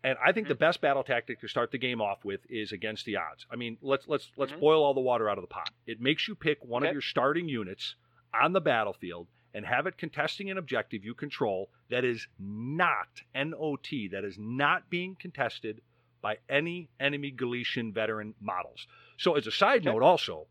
And I think the Mm-hmm. best battle tactic to start the game off with is against the odds. I mean, let's let's let's Mhm. boil all the water out of the pot. It makes you pick one of your starting units on the battlefield and have it contesting an objective you control that is not NOT, that is not being contested by any enemy Galletian veteran models. So, as a side Okay. note, also,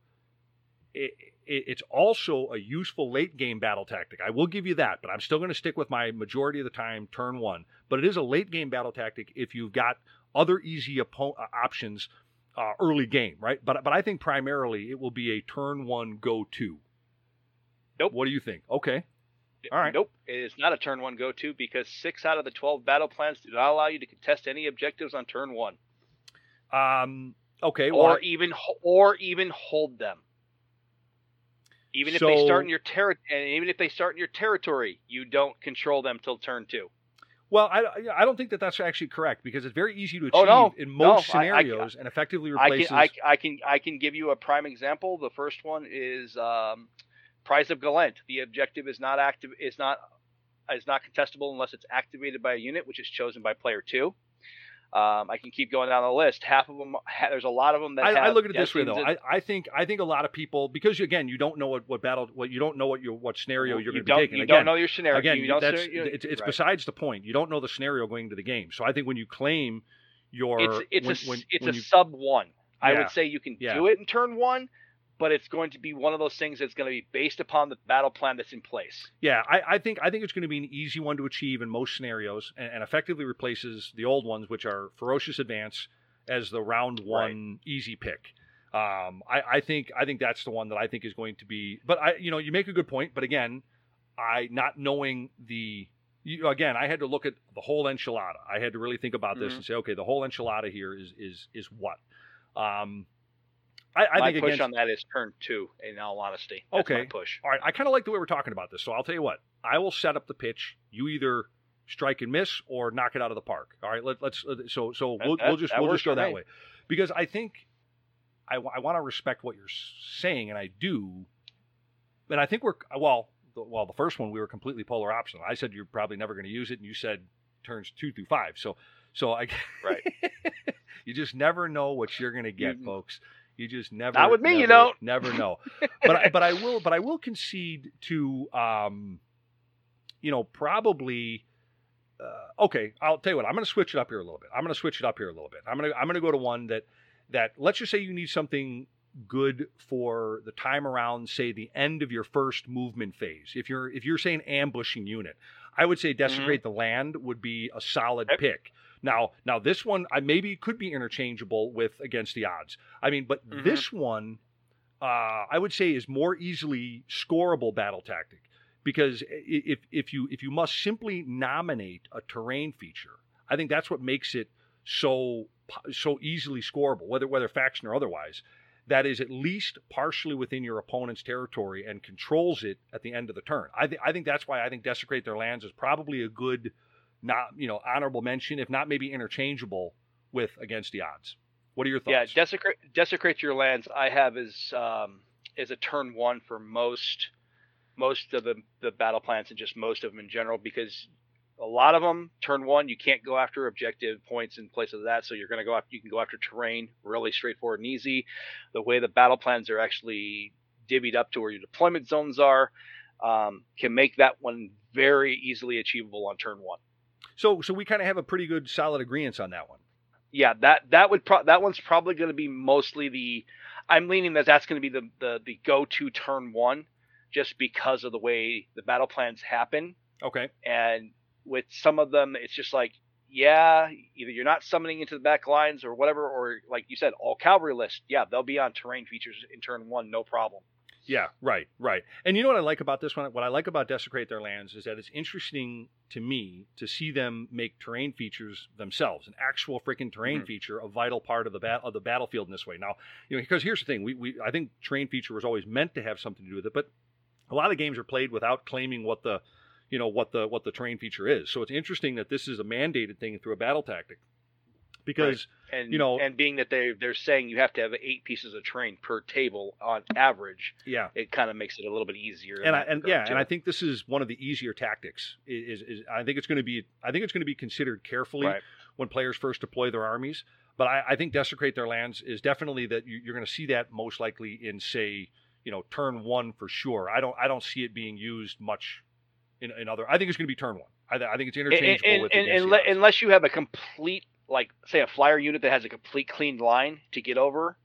it, it, it's also a useful late game battle tactic. I will give you that, but I'm still going to stick with my majority of the time turn one. But it is a late game battle tactic if you've got other easy uh, options uh, early game, right? But but I think primarily it will be a turn one go to. Nope. What do you think? Okay. All right. Nope. It is not a turn one go to because six out of the 12 battle plans do not allow you to contest any objectives on turn one. Um. Okay. Well, or even or even hold them. Even if they start in your territory, and even if they start in your territory, you don't control them till turn two. Well, I, I don't think that that's actually correct because it's very easy to achieve Oh, no. in No, most I- I- scenarios and effectively I replaces. can I, I can I can give you a prime example. The first one is um, Prize of Gallet. The objective is not active is not is not contestable unless it's activated by a unit, which is chosen by player two. Um, I can keep going down the list. Half of them, ha- there's a lot of them that I, I look at it this way though. I, I think I think a lot of people because again you don't know what, what battle what you don't know what your what scenario in- you're you going to be taking. you again, don't know your scenario. again you that's you- it's, it's right. besides the point. You don't know the scenario going into the game. So I think when you claim your it's it's when, a when- it's when a you- sub one. I would say you can Yeah. do it in turn one, but it's going to be one of those things that's going to be based upon the battle plan that's in place. Yeah, I, I think I think it's going to be an easy one to achieve in most scenarios, and, and effectively replaces the old ones, which are ferocious advance, as the round one easy pick. Um, I, I think I think that's the one that I think is going to be. But I, you know, you make a good point. But again, I not knowing the. You, again, I had to look at the whole enchilada. I had to really think about this Mhm. and say, okay, the whole enchilada here is is is what. Um, I, I my think push against, on that is turn two. In all honesty, That's Okay. push. all right, I kind of like the way we're talking about this. So I'll tell you what. I will set up the pitch. You either strike and miss or knock it out of the park. All right. Let, let's. So so That- we'll, that- we'll just we'll just go that me. way, because I think I, I want to respect what you're saying, and I do. And I think we're well. The, well, the first one we were completely polar opposite. I said you're probably never going to use it, and you said turns two through five. So so I Right. you just never know what you're going to get, You- folks. You just never. Not with me, you never- don't. Never know. but I, but I will but I will concede to um, you know probably. Uh, okay, I'll tell you what. I'm going to switch it up here a little bit. I'm going to switch it up here a little bit. I'm going to I'm going to go to one that that let's just say you need something good for the time around say the end of your first movement phase. If you're if you're saying ambushing unit, I would say desecrate the land would be a solid Yep. pick. Now, now this one I maybe could be interchangeable with against the odds. I mean, but Mhm. this one uh, I would say is more easily scoreable battle tactic because if if you if you must simply nominate a terrain feature, I think that's what makes it so so easily scoreable, whether whether faction or otherwise. That is at least partially within your opponent's territory and controls it at the end of the turn. I think I think that's why I think desecrate their lands is probably a good, not you know honorable mention, if not maybe interchangeable with against the odds. What are your thoughts? Yeah, desecrate desecrate your lands. I have as um, as a turn one for most most of the the battle plans and just most of them in general because a lot of them turn one you can't go after objective points in place of that so you're going to go after you can go after terrain really straightforward and easy the way the battle plans are actually divvied up to where your deployment zones are um, can make that one very easily achievable on turn one so so we kind of have a pretty good solid agreement on that one. yeah, that that would pro- that one's probably going to be mostly the. I'm leaning that that's going to be the the the go to turn one, just because of the way the battle plans happen, Okay. and with some of them, it's just like, yeah, either you're not summoning into the back lines or whatever, or like you said, all cavalry list, yeah, they'll be on terrain features in turn one, no problem. Yeah, right, right. And you know what I like about this one? What I like about Desecrate Their Lands is that it's interesting to me to see them make terrain features themselves, an actual freaking terrain Mhm. feature, a vital part of the bat- of the battlefield in this way. Now, you know, because here's the thing: we, we I think terrain feature was always meant to have something to do with it, but a lot of games are played without claiming what the you know what the what the terrain feature is. So it's interesting that this is a mandated thing through a battle tactic because And You know- and being that they they're saying you have to have eight pieces of terrain per table on average, yeah, it kind of makes it a little bit easier. and I, and yeah, too. and I think this is one of the easier tactics. Is, is I think it's going to be I think it's going to be considered carefully Right. when players first deploy their armies. But I, I think desecrate their lands is definitely that you, you're going to see that most likely in say you know turn one for sure. I don't I don't see it being used much in, in other. I think it's going to be turn one. I, I think it's interchangeable and, with and, against and the le- unless you have a complete like say a flyer unit that has a complete clean line to get over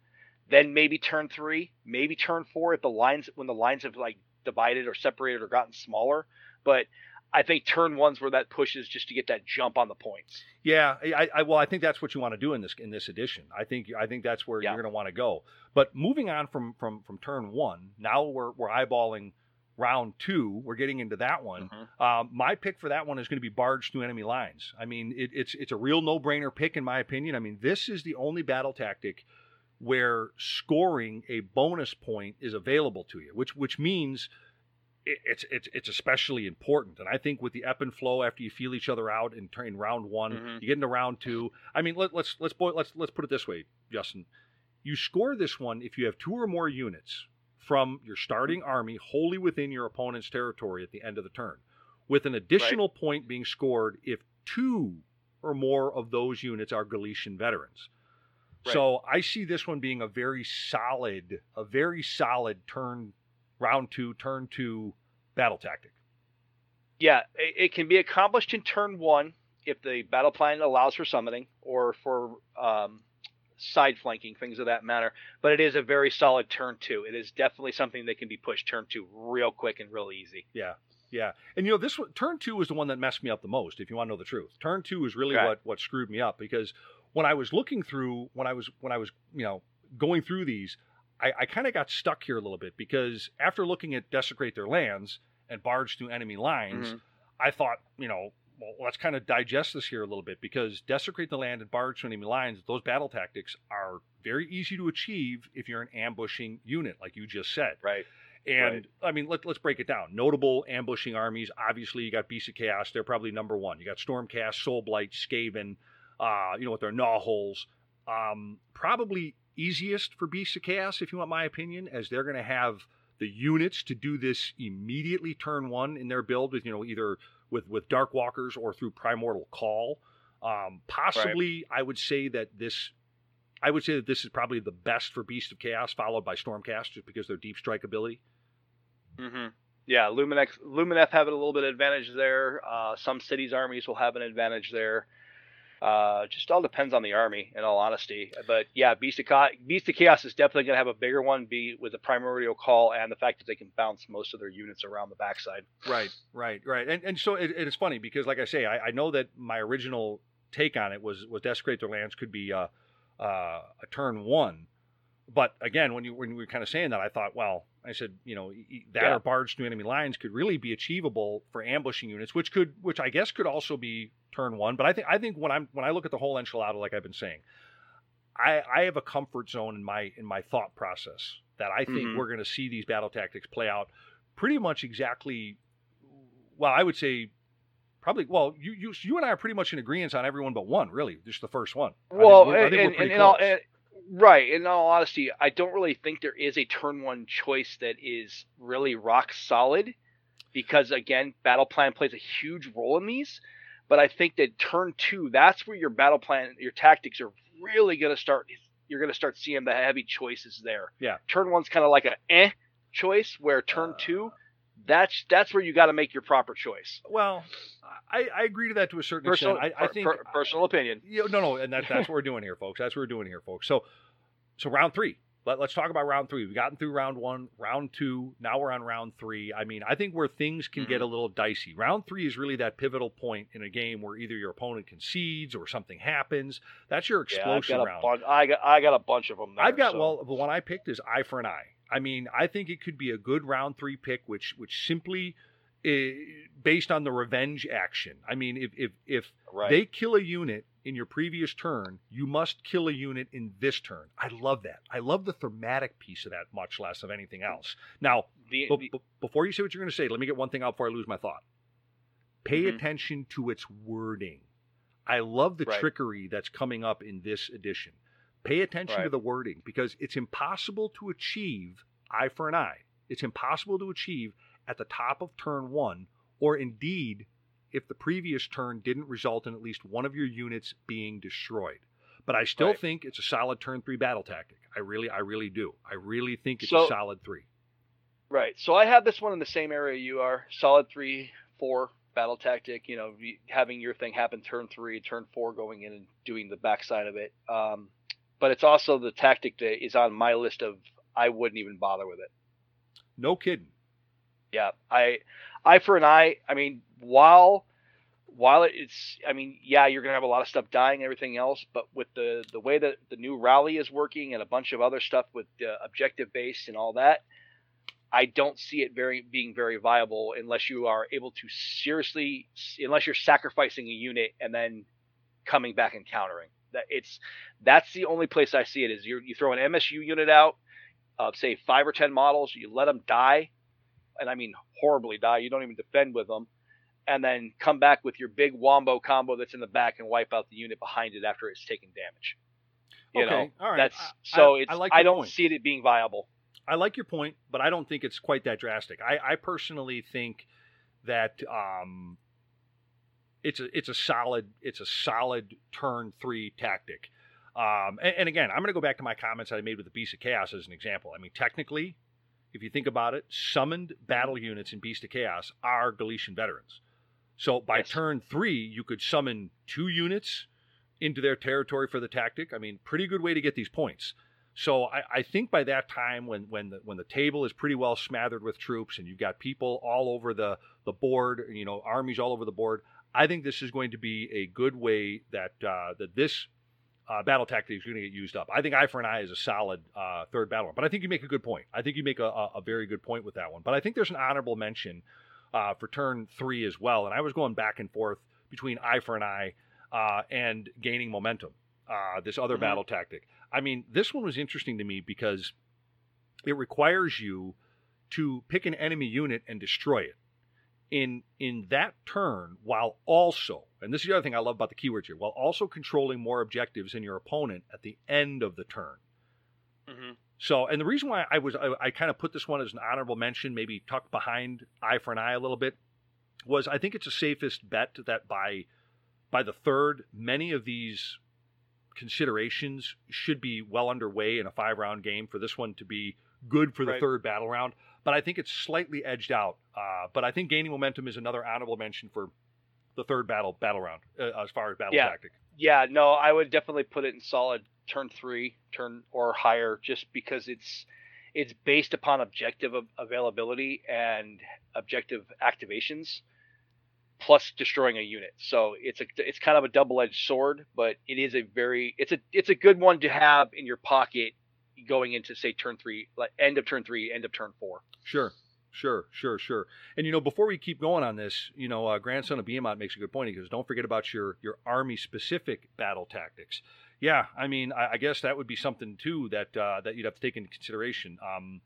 then maybe turn three maybe turn four if the lines when the lines have like divided or separated or gotten smaller but I think turn one's where that pushes just to get that jump on the points. Yeah, I, I well, I think that's what you want to do in this in this edition. I think I think that's where Yeah. you're going to want to go. But moving on from from from turn one, now we're we're eyeballing round two. We're getting into that one. Mhm. Um, my pick for that one is going to be barge through enemy lines. I mean, it, it's it's a real no brainer pick in my opinion. I mean, this is the only battle tactic where scoring a bonus point is available to you, which which means it- it's it's it's especially important. And I think with the ebb and flow after you feel each other out in, in round one, Mhm. you get into round two. I mean, let, let's let's boy, let's let's put it this way, Justin. You score this one if you have two or more units from your starting army wholly within your opponent's territory at the end of the turn, with an additional point being scored if two or more of those units are Galletian veterans. Right. So I see this one being a very solid, a very solid turn, round two, turn two battle tactic. Yeah, it, it can be accomplished in turn one if the battle plan allows for summoning or for um, side flanking, things of that matter. But it is a very solid turn two. It is definitely something that can be pushed turn two real quick and real easy. Yeah, yeah. And you know, this one, turn two is the one that messed me up the most. If you want to know the truth, turn two is really what what screwed me up because when I was looking through, when I was when I was you know going through these, I, I kind of got stuck here a little bit because after looking at desecrate their lands and barge through enemy lines, Mhm. I thought you know. Well, let's kind of digest this here a little bit because desecrate the land and barge through enemy lines. Those battle tactics are very easy to achieve if you're an ambushing unit, like you just said. Right. And I mean, let, let's break it down. Notable ambushing armies. Obviously, you got Beast of Chaos. They're probably number one. You got Stormcast, Soulblight, Skaven, uh, you know, with their gnaw holes. Um, probably easiest for Beast of Chaos, if you want my opinion, as they're going to have the units to do this immediately turn one in their build with, you know, either with, with Dark Walkers or through Primordial Call. Um, possibly, I would say that this I would say that this is probably the best for Beast of Chaos, followed by Stormcast, just because their deep strike ability. hmm Yeah, Luminex, Lumineth have a little bit of advantage there. Uh, some cities' armies will have an advantage there. Uh, just all depends on the army, in all honesty. But yeah, Beast of, Cha- Beast of Chaos is definitely going to have a bigger one, be with the primordial call and the fact that they can bounce most of their units around the backside. Right, right, right. And and so it, it's funny because, like I say, I, I know that my original take on it was was desecrate their lands could be uh, uh, a turn one, but again, when you when you were kind of saying that, I thought, well, I said, you know, that Yeah. or barge through enemy lines could really be achievable for ambushing units, which could, which I guess could also be turn one. But I think I think when I'm when I look at the whole enchilada, like I've been saying, I I have a comfort zone in my in my thought process that I think Mhm. we're going to see these battle tactics play out pretty much exactly. Well, I would say probably. Well, you you you and I are pretty much in agreement on everyone but one, really. Just the first one. I think Well, I think we're and, pretty and all, and, right. In all honesty, I don't really think there is a turn one choice that is really rock solid, because again, battle plan plays a huge role in these. But I think that turn two, that's where your battle plan, your tactics are really going to start. You're going to start seeing the heavy choices there. Yeah. Turn one's kind of like a eh choice, where turn Uh, two, that's that's where you got to make your proper choice. Well, I, I agree to that to a certain Personal, extent. I, I think per- personal opinion. Yeah, no, no, and that, that's what we're doing here, folks. That's what we're doing here, folks. So, so round three. Let, let's talk about round three. We've gotten through round one, round two. Now we're on round three. I mean, I think where things can Mm-hmm. get a little dicey. Round three is really that pivotal point in a game where either your opponent concedes or something happens. That's your Yeah, I've explosion got round. bunch. I got I got a bunch of them. There, I've got so- well, the one I picked is eye for an eye. I mean, I think it could be a good round three pick, which which simply uh, based on the revenge action. I mean, if if if right. they kill a unit in your previous turn, you must kill a unit in this turn. I love that. I love the thematic piece of that much less of anything else. Now, the, the- be- before you say what you're going to say, let me get one thing out before I lose my thought. Pay Mhm. attention to its wording. I love the Right. trickery that's coming up in this edition. Pay attention to the wording because it's impossible to achieve eye for an eye. It's impossible to achieve at the top of turn one, or indeed if the previous turn didn't result in at least one of your units being destroyed. But I still Right. think it's a solid turn three battle tactic. I really, I really do. I really think it's So- a solid three. right. So I have this one in the same area you are. Solid three, four battle tactic. You know, having your thing happen turn three, turn four, going in and doing the backside of it. Um, but it's also the tactic that is on my list of I wouldn't even bother with it. No kidding. Yeah, I eye for an eye. I mean, while while it's, I mean, yeah, you're gonna have a lot of stuff dying and everything else, but with the the way that the new rally is working and a bunch of other stuff with uh, objective based and all that, I don't see it very being very viable unless you are able to seriously, unless you're sacrificing a unit and then coming back and countering. That it's that's the only place I see it is you you throw an MSU unit out of say five or ten models, you let them die, and I mean horribly die. You don't even defend with them and then come back with your big wombo combo that's in the back and wipe out the unit behind it after it's taken damage. You okay, know, all right. that's so I- it's I I, like your don't point. see it being viable. I like your point, but I don't think it's quite that drastic. I, I personally think that um, it's a it's a solid it's a solid turn three tactic. Um, and, and again, I'm going to go back to my comments I made with the Beast of Chaos as an example. I mean, technically, if you think about it, summoned battle units in Beast of Chaos are Galletian veterans. So by Yes. turn three, you could summon two units into their territory for the tactic. I mean, pretty good way to get these points. So I, I think by that time, when when the when the table is pretty well smothered with troops, and you've got people all over the the board, you know, armies all over the board, I think this is going to be a good way that uh, that this uh, battle tactic is going to get used up. I think eye for an eye is a solid uh, third battle, but I think you make a good point. I think you make a, a, a very good point with that one. But I think there's an honorable mention uh, for turn three as well. And I was going back and forth between eye for an eye uh, and gaining momentum. Uh, this other Mhm. battle tactic. I mean, this one was interesting to me because it requires you to pick an enemy unit and destroy it in in that turn while also and this is the other thing i love about the keywords here while also controlling more objectives than your opponent at the end of the turn Mm-hmm. So and the reason why i was i, I kind of put this one as an honorable mention maybe tucked behind eye for an eye a little bit was i think it's the safest bet that by by the third many of these considerations should be well underway in a five round game for this one to be good for the Right. third battle round but I think it's slightly edged out. Uh, but I think gaining momentum is another honorable mention for the third battle battle round uh, as far as battle Yeah. tactic. Yeah, no, I would definitely put it in solid turn three, turn or higher, just because it's it's based upon objective availability and objective activations, plus destroying a unit. So it's a it's kind of a double edged sword, but it is a very it's a it's a good one to have in your pocket going into say turn three, like end of turn three, end of turn four. Sure, sure, sure, sure. And you know, before we keep going on this, you know, uh, grandson of Behemoth makes a good point. He goes, "Don't forget about your your army specific battle tactics." Yeah, I mean, I, I guess that would be something too that uh, that you'd have to take into consideration. Um,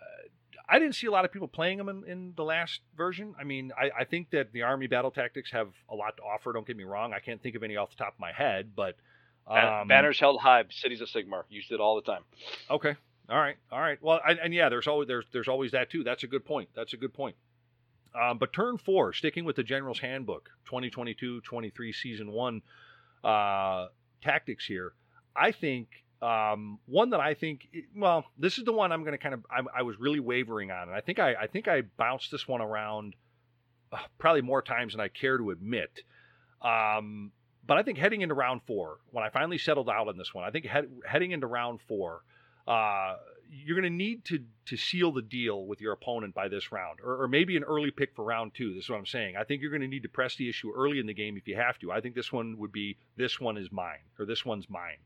uh, I didn't see a lot of people playing them in, in the last version. I mean, I, I think that the army battle tactics have a lot to offer. Don't get me wrong. I can't think of any off the top of my head, but um, Banners held high, cities of Sigmar used it all the time. Okay. All right. All right. Well, and, and yeah, there's always there's there's always that too. That's a good point. That's a good point. Um, but turn four, sticking with the General's Handbook, 2022-23 season one uh, tactics here. I think um, one that I think well, this is the one I'm going to kind of I, I was really wavering on, and I think I I think I bounced this one around uh, probably more times than I care to admit. Um, but I think heading into round four, when I finally settled out on this one, I think head, heading into round four, uh, you're going to need to to seal the deal with your opponent by this round, or, or maybe an early pick for round two. This is what I'm saying. I think you're going to need to press the issue early in the game if you have to. I think this one would be this one is mine, or this one's mine.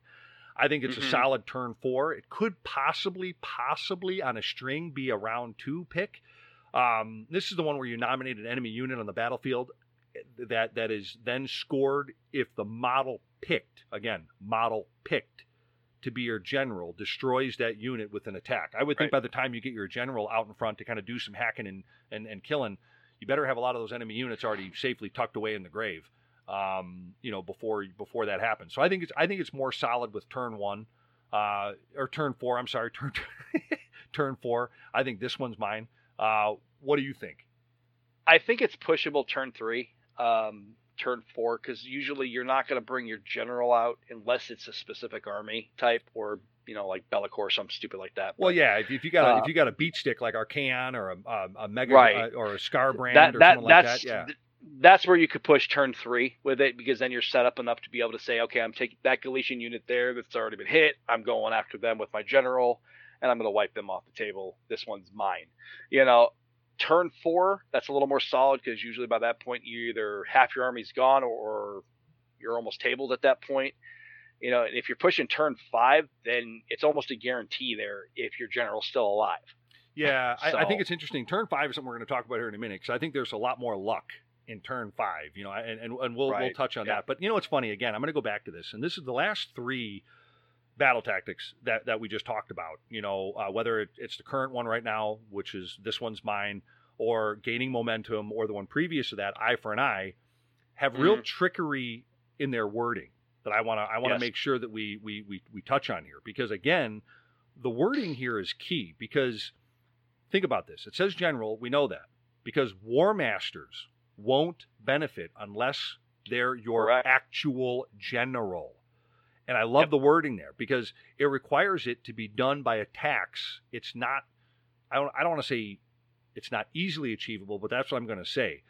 I think it's a Mhm. solid turn four. It could possibly, possibly on a string be a round two pick. Um, this is the one where you nominate an enemy unit on the battlefield that that is then scored if the model picked again model picked to be your general destroys that unit with an attack. I would think by the time you get your general out in front to kind of do some hacking and, and, and killing, you better have a lot of those enemy units already safely tucked away in the grave. Um, you know, before before that happens. So I think it's I think it's more solid with turn one, uh, or turn four. I'm sorry, turn turn four. I think this one's mine. Uh, what do you think? I think it's pushable turn three, um, turn four, because usually you're not going to bring your general out unless it's a specific army type or you know like Be'lakor or something stupid like that. Well, But yeah, if, if you got a, Uh, if you got a beat stick like Archaon or a, a, a Mega Right. uh, or a Skarbrand that or that something like that, yeah. th- that's where you could push turn three with it because then you're set up enough to be able to say, okay, I'm taking that Galletian unit there that's already been hit. I'm going after them with my general, and I'm going to wipe them off the table. This one's mine. You know, turn four, that's a little more solid because usually by that point you either half your army's gone or, or you're almost tabled at that point. You know, and if you're pushing turn five, then it's almost a guarantee there if your general's still alive. Yeah, I, I think it's interesting. Turn five is something we're going to talk about here in a minute because I think there's a lot more luck in turn five. You know, and and, and we'll we'll touch on yeah. that. But you know, what's funny. Again, I'm going to go back to this, and this is the last three battle tactics that that we just talked about. You know, uh, whether it, it's the current one right now, which is this one's mine, or gaining momentum, or the one previous to that, eye for an eye, have real Mhm. trickery in their wording that I want to I want to Yes. make sure that we, we we we touch on here because again, the wording here is key because think about this. It says general, we know that because war masters won't benefit unless they're your Correct. actual general. And I love Yep. the wording there because it requires it to be done by attacks. It's not I don't I don't want to say it's not easily achievable, but that's what I'm going to say.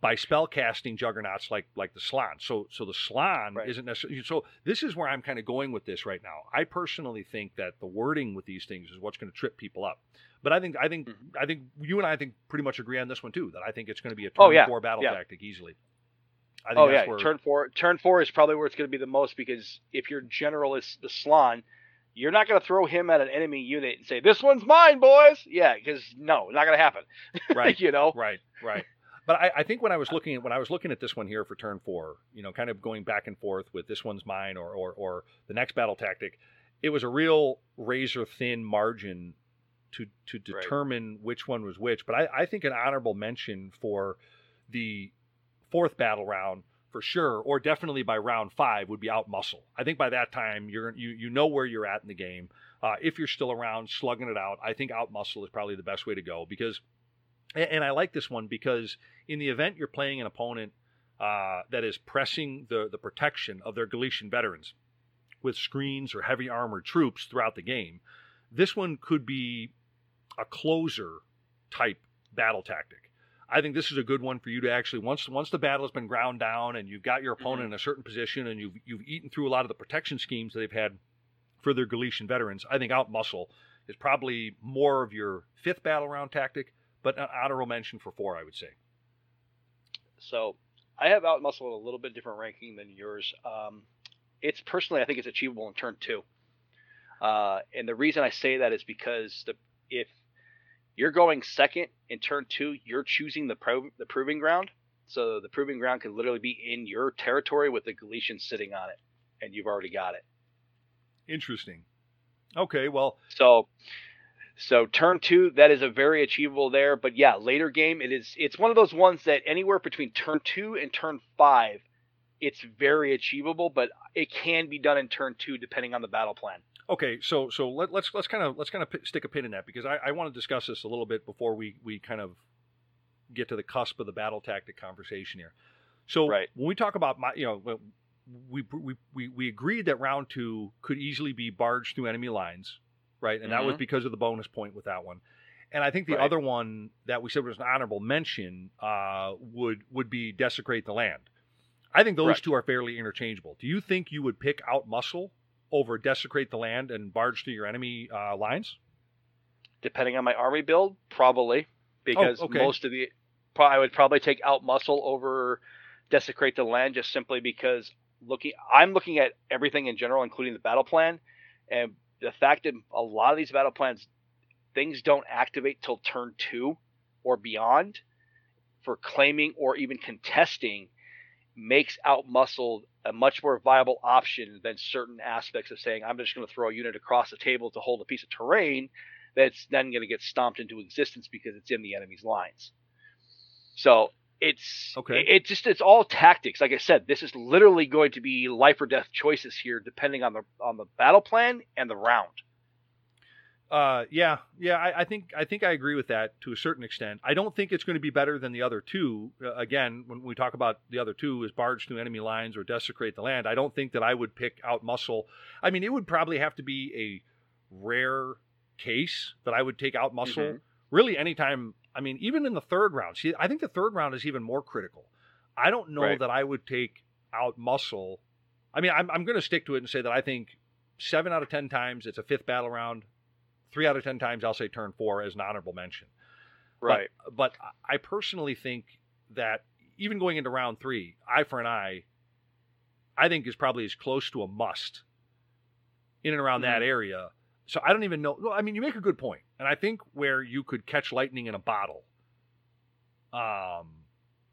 By spell casting juggernauts like like the Slann. So so the Slann Right. isn't necessarily so this is where I'm kind of going with this right now. I personally think that the wording with these things is what's going to trip people up. But I think I think Mhm. I think you and I think pretty much agree on this one too. That I think it's going to be a turn Oh, yeah. four battle Yeah. tactic easily. I think Oh yeah, where, turn four. Turn four is probably where it's going to be the most because if your general is the Slann, you're not going to throw him at an enemy unit and say, "This one's mine, boys." Yeah, because no, not going to happen. right. you know. Right, right. But I, I think when I was looking at when I was looking at this one here for turn four, you know, kind of going back and forth with this one's mine or or, or the next battle tactic, it was a real razor thin margin to to Right. determine which one was which. But I, I think an honorable mention for the fourth battle round for sure, or definitely by round five would be out muscle. I think by that time you're you you know where you're at in the game. Uh, if you're still around slugging it out, I think out muscle is probably the best way to go because and, I like this one because in the event you're playing an opponent uh, that is pressing the, the protection of their Galletian veterans with screens or heavy armored troops throughout the game, this one could be a closer type battle tactic. I think this is a good one for you to actually once once the battle has been ground down and you've got your opponent in a certain position and you've you've eaten through a lot of the protection schemes that they've had for their Galletian veterans. I think out muscle is probably more of your fifth battle round tactic, but an honorable mention for four, I would say. So I have out muscle a little bit different ranking than yours. Um, it's personally, I think it's achievable in turn two. Uh, and the reason I say that is because the if you're going second in turn two, you're choosing the pro, the proving ground. So the proving ground could literally be in your territory with the Galletians sitting on it, and you've already got it. Interesting. Okay, well, So, so turn two, that is a very achievable there. But yeah, later game, it is. It's one of those ones that anywhere between turn two and turn five, it's very achievable. But it can be done in turn two depending on the battle plan. Okay, so so let, let's let's kind of let's kind of p- stick a pin in that because I, I want to discuss this a little bit before we we kind of get to the cusp of the battle tactic conversation here. So Right. when we talk about my, you know, we we we we agreed that round two could easily be barged through enemy lines, right? And that was Mhm. because of the bonus point with that one. And I think the Right. other one that we said was an honorable mention uh, would would be desecrate the land. I think those Correct. two are fairly interchangeable. Do you think you would pick out muscle over desecrate the land and barge through your enemy uh, lines? Depending on my army build, probably because okay. most of the I would probably take out muscle over desecrate the land just simply because looking I'm looking at everything in general, including the battle plan, and the fact that a lot of these battle plans things don't activate till turn two or beyond for claiming or even contesting makes out muscle a much more viable option than certain aspects of saying I'm just going to throw a unit across the table to hold a piece of terrain that's then going to get stomped into existence because it's in the enemy's lines. So it's Okay. It, it just it's all tactics. Like I said, this is literally going to be life or death choices here, depending on the on the battle plan and the round. Uh, yeah, yeah. I, I think I think I agree with that to a certain extent. I don't think it's going to be better than the other two. Uh, again, when we talk about the other two, is barge through enemy lines or desecrate the land. I don't think that I would pick out muscle. I mean, it would probably have to be a rare case that I would take out muscle. Mhm. Really, anytime. I mean, even in the third round. See, I think the third round is even more critical. I don't know Right. that I would take out muscle. I mean, I'm I'm going to stick to it and say that I think seven out of ten times it's a fifth battle round three out of ten times I'll say turn four as an honorable mention. Right. But, but I personally think that even going into round three, eye for an eye, I think is probably as close to a must in and around that area. So I don't even know. Well, I mean, you make a good point, and I think where you could catch lightning in a bottle, um,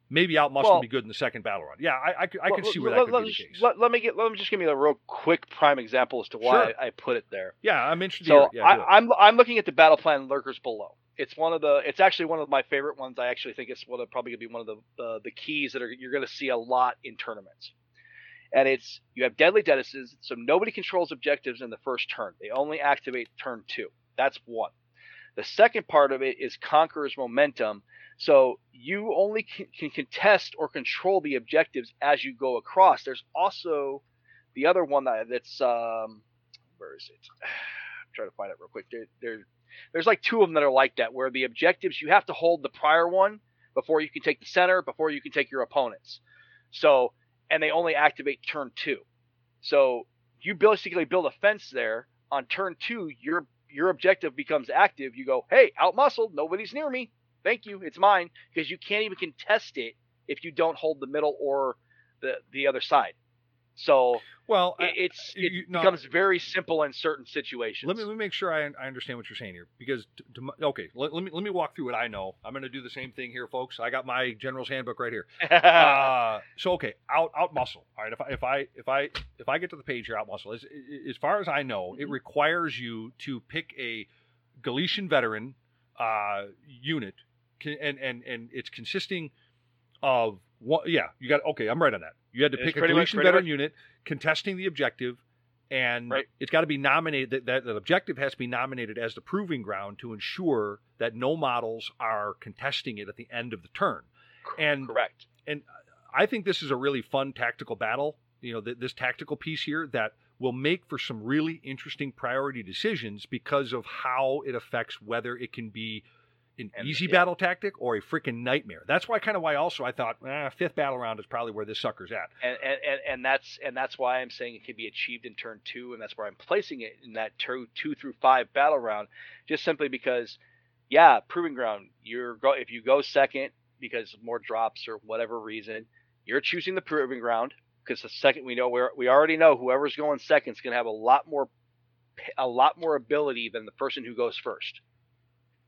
maybe out muscle Well- be good in the second battle round. Yeah, I, I, could- I Well, can see where let- that could let, be the case. Let, let me get. Let me just give you a real quick prime example as to why Sure. I, I put it there. yeah, I'm interested. So. Yeah. I, I'm I'm looking at the battle plan lurkers below. It's one of the. It's actually one of my favorite ones. I actually think it's one of probably gonna be one of the the, the keys that are you're gonna see a lot in tournaments. And it's you have deadly deaths, so nobody controls objectives in the first turn. They only activate turn two. That's one. The second part of it is conqueror's momentum. So you only can, can contest or control the objectives as you go across. There's also the other one that, that's um, where is it? I'm trying to find it real quick. There, there, there's like two of them that are like that, where the objectives you have to hold the prior one before you can take the center, before you can take your opponents. So, and they only activate turn two. So you basically build a fence there. On turn two, your your objective becomes active. You go, hey, out muscled, nobody's near me. Thank you, it's mine, because you can't even contest it if you don't hold the middle or the the other side. So well, it, it's it you- no, becomes very simple in certain situations. Let me, let me make sure I, I understand what you're saying here. Because, to, to okay, let, let me let me walk through what I know. I'm going to do the same thing here, folks. I got my general's handbook right here. Uh, so, okay, out out muscle. All right, if I if I if I if I get to the page here, out muscle. As, as far as I know, it Mhm. requires you to pick a Galletian veteran uh, unit, and and and it's consisting of what? Yeah, you got okay. I'm right on that. You had to It's pick a Galletian veteran much- unit contesting the objective, and Right. it's got to be nominated. That, that that objective has to be nominated as the proving ground to ensure that no models are contesting it at the end of the turn. And correct. And I think this is a really fun tactical battle. You know, th- this tactical piece here that will make for some really interesting priority decisions because of how it affects whether it can be an And- easy yeah. battle tactic or a freaking nightmare. That's why kind of why also I thought eh, fifth battle round is probably where this sucker's at. And, and and that's and that's why I'm saying it can be achieved in turn two, and that's where I'm placing it in that two two through five battle round, just simply because, yeah, proving ground. You're go if you go second because more drops or whatever reason, you're choosing the proving ground because the second we know where we already know whoever's going second is going to have a lot more a lot more ability than the person who goes first.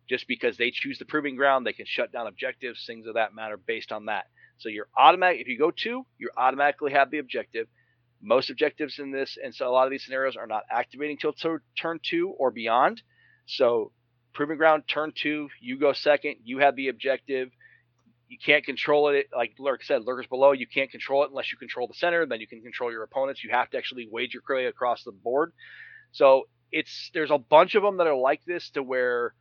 Just because they choose the proving ground, they can shut down objectives, things of that matter based on that. So you're automatic. If you go two, you automatically have the objective. Most objectives in this, and so a lot of these scenarios are not activating till tur- turn two or beyond. So proving ground, turn two, you go second. You have the objective. You can't control it. Like Lurk said, lurkers below, you can't control it unless you control the center. Then you can control your opponents. You have to actually wage your query across the board. So it's there's a bunch of them that are like this to where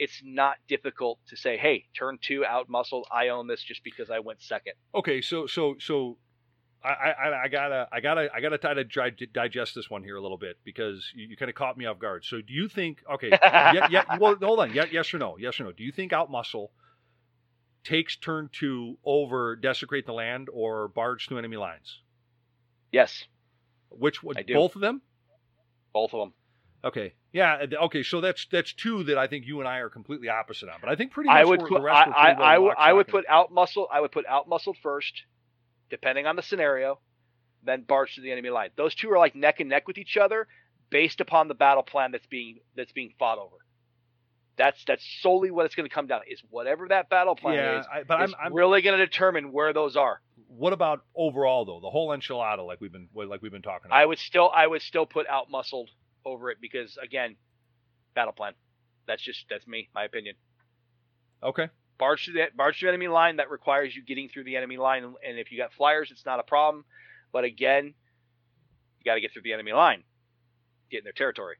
it's not difficult to say, hey, turn two out muscled. I own this just because I went second. Okay, so so so I, I, I gotta I gotta I gotta try to dry, digest this one here a little bit because you, you kind of caught me off guard. So do you think okay? yeah, yeah. Well, hold on. Yeah, yes or no? Yes or no? Do you think out muscle takes turn two over desecrate the land or barge through enemy lines? Yes, Which one? Both of them? both of them. Okay. Yeah. Okay. So that's that's two that I think you and I are completely opposite on. But I think pretty much I would put the rest were I, well I, I would I would put out muscle I would put out muscled first, depending on the scenario, then barge to the enemy line. Those two are like neck and neck with each other based upon the battle plan that's being that's being fought over. That's that's solely what it's going to come down. to, Is whatever that battle plan Yeah. is, I, but I'm, I'm really going to determine where those are. what about overall though? The whole enchilada, like we've been like we've been talking about. I would still I would still put out muscled over it because again, battle plan. That's just that's me, my opinion. okay. barge to the barge to the enemy line that requires you getting through the enemy line and if you got flyers it's not a problem but again you got to get through the enemy line get in their territory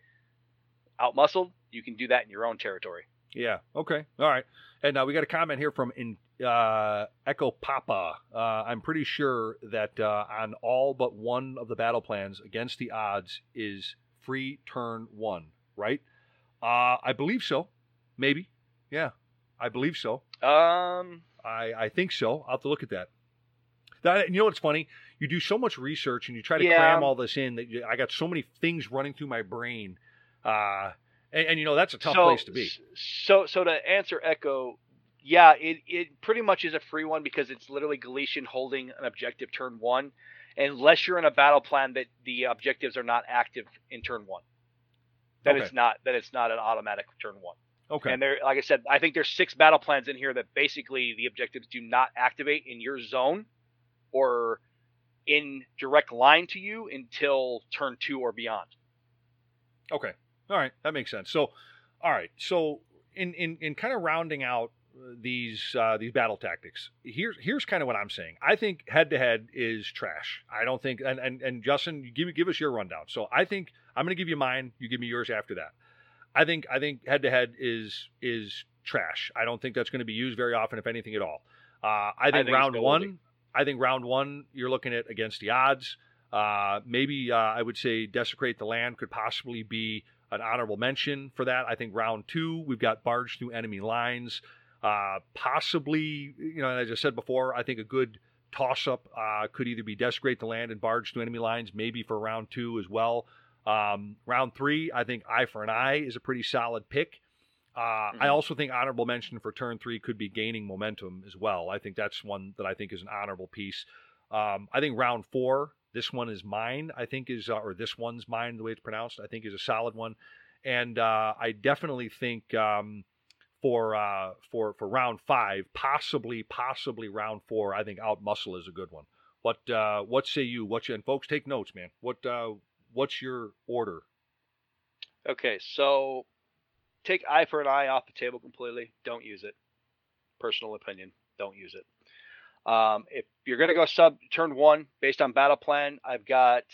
out muscled you can do that in your own territory Yeah. Okay. All right. And now we got a comment here from in, uh, Echo Papa. Uh, I'm pretty sure that uh, on all but one of the battle plans against the odds is free turn one, right? Uh, I believe so. Maybe. Yeah. I believe so. um I, I think so. I'll have to look at that. That you know what's funny? You do so much research and you try to Yeah. cram all this in that you, I got so many things running through my brain. Uh, and, and you know that's a tough so, place to be. so so to answer echo yeah, it, it pretty much is a free one because it's literally Galletian holding an objective turn one, unless you're in a battle plan that the objectives are not active in turn one. That Okay. it's not that it's not an automatic turn one. Okay. And there, like I said, I think there's six battle plans in here that basically the objectives do not activate in your zone or in direct line to you until turn two or beyond. Okay. All right. That makes sense. So, all right. So, in in, in kind of rounding out these uh, these battle tactics, here's here's kind of what I'm saying. I think head to head is trash. I don't think. And and, and Justin, give give us your rundown. So I think I'm going to give you mine. You give me yours after that. I think I think head to head is is trash. I don't think that's going to be used very often, if anything at all. Uh, I think think round one. I think round one you're looking at against the odds. Uh, maybe uh, I would say desecrate the land could possibly be an honorable mention for that. I think round two we've got barge through enemy lines. Uh, possibly, you know, as I said before, I think a good toss up uh, could either be desecrate the land and barge to enemy lines, maybe for round two as well. Um, round three, I think eye for an eye is a pretty solid pick. Uh, I Mhm. also think honorable mention for turn three could be gaining momentum as well. I think that's one that I think is an honorable piece. Um, I think round four, this one is mine. I think is uh, or this one's mine, the way it's pronounced. I think is a solid one, and uh, I definitely think um, for uh, for for round five, possibly possibly round four, I think out muscle is a good one. What uh, what say you? What you and folks take notes, man. What uh, what's your order? Okay, so take eye for an eye off the table completely. Don't use it. Personal opinion. Don't use it. Um, if you're to go sub turn one based on battle plan, I've got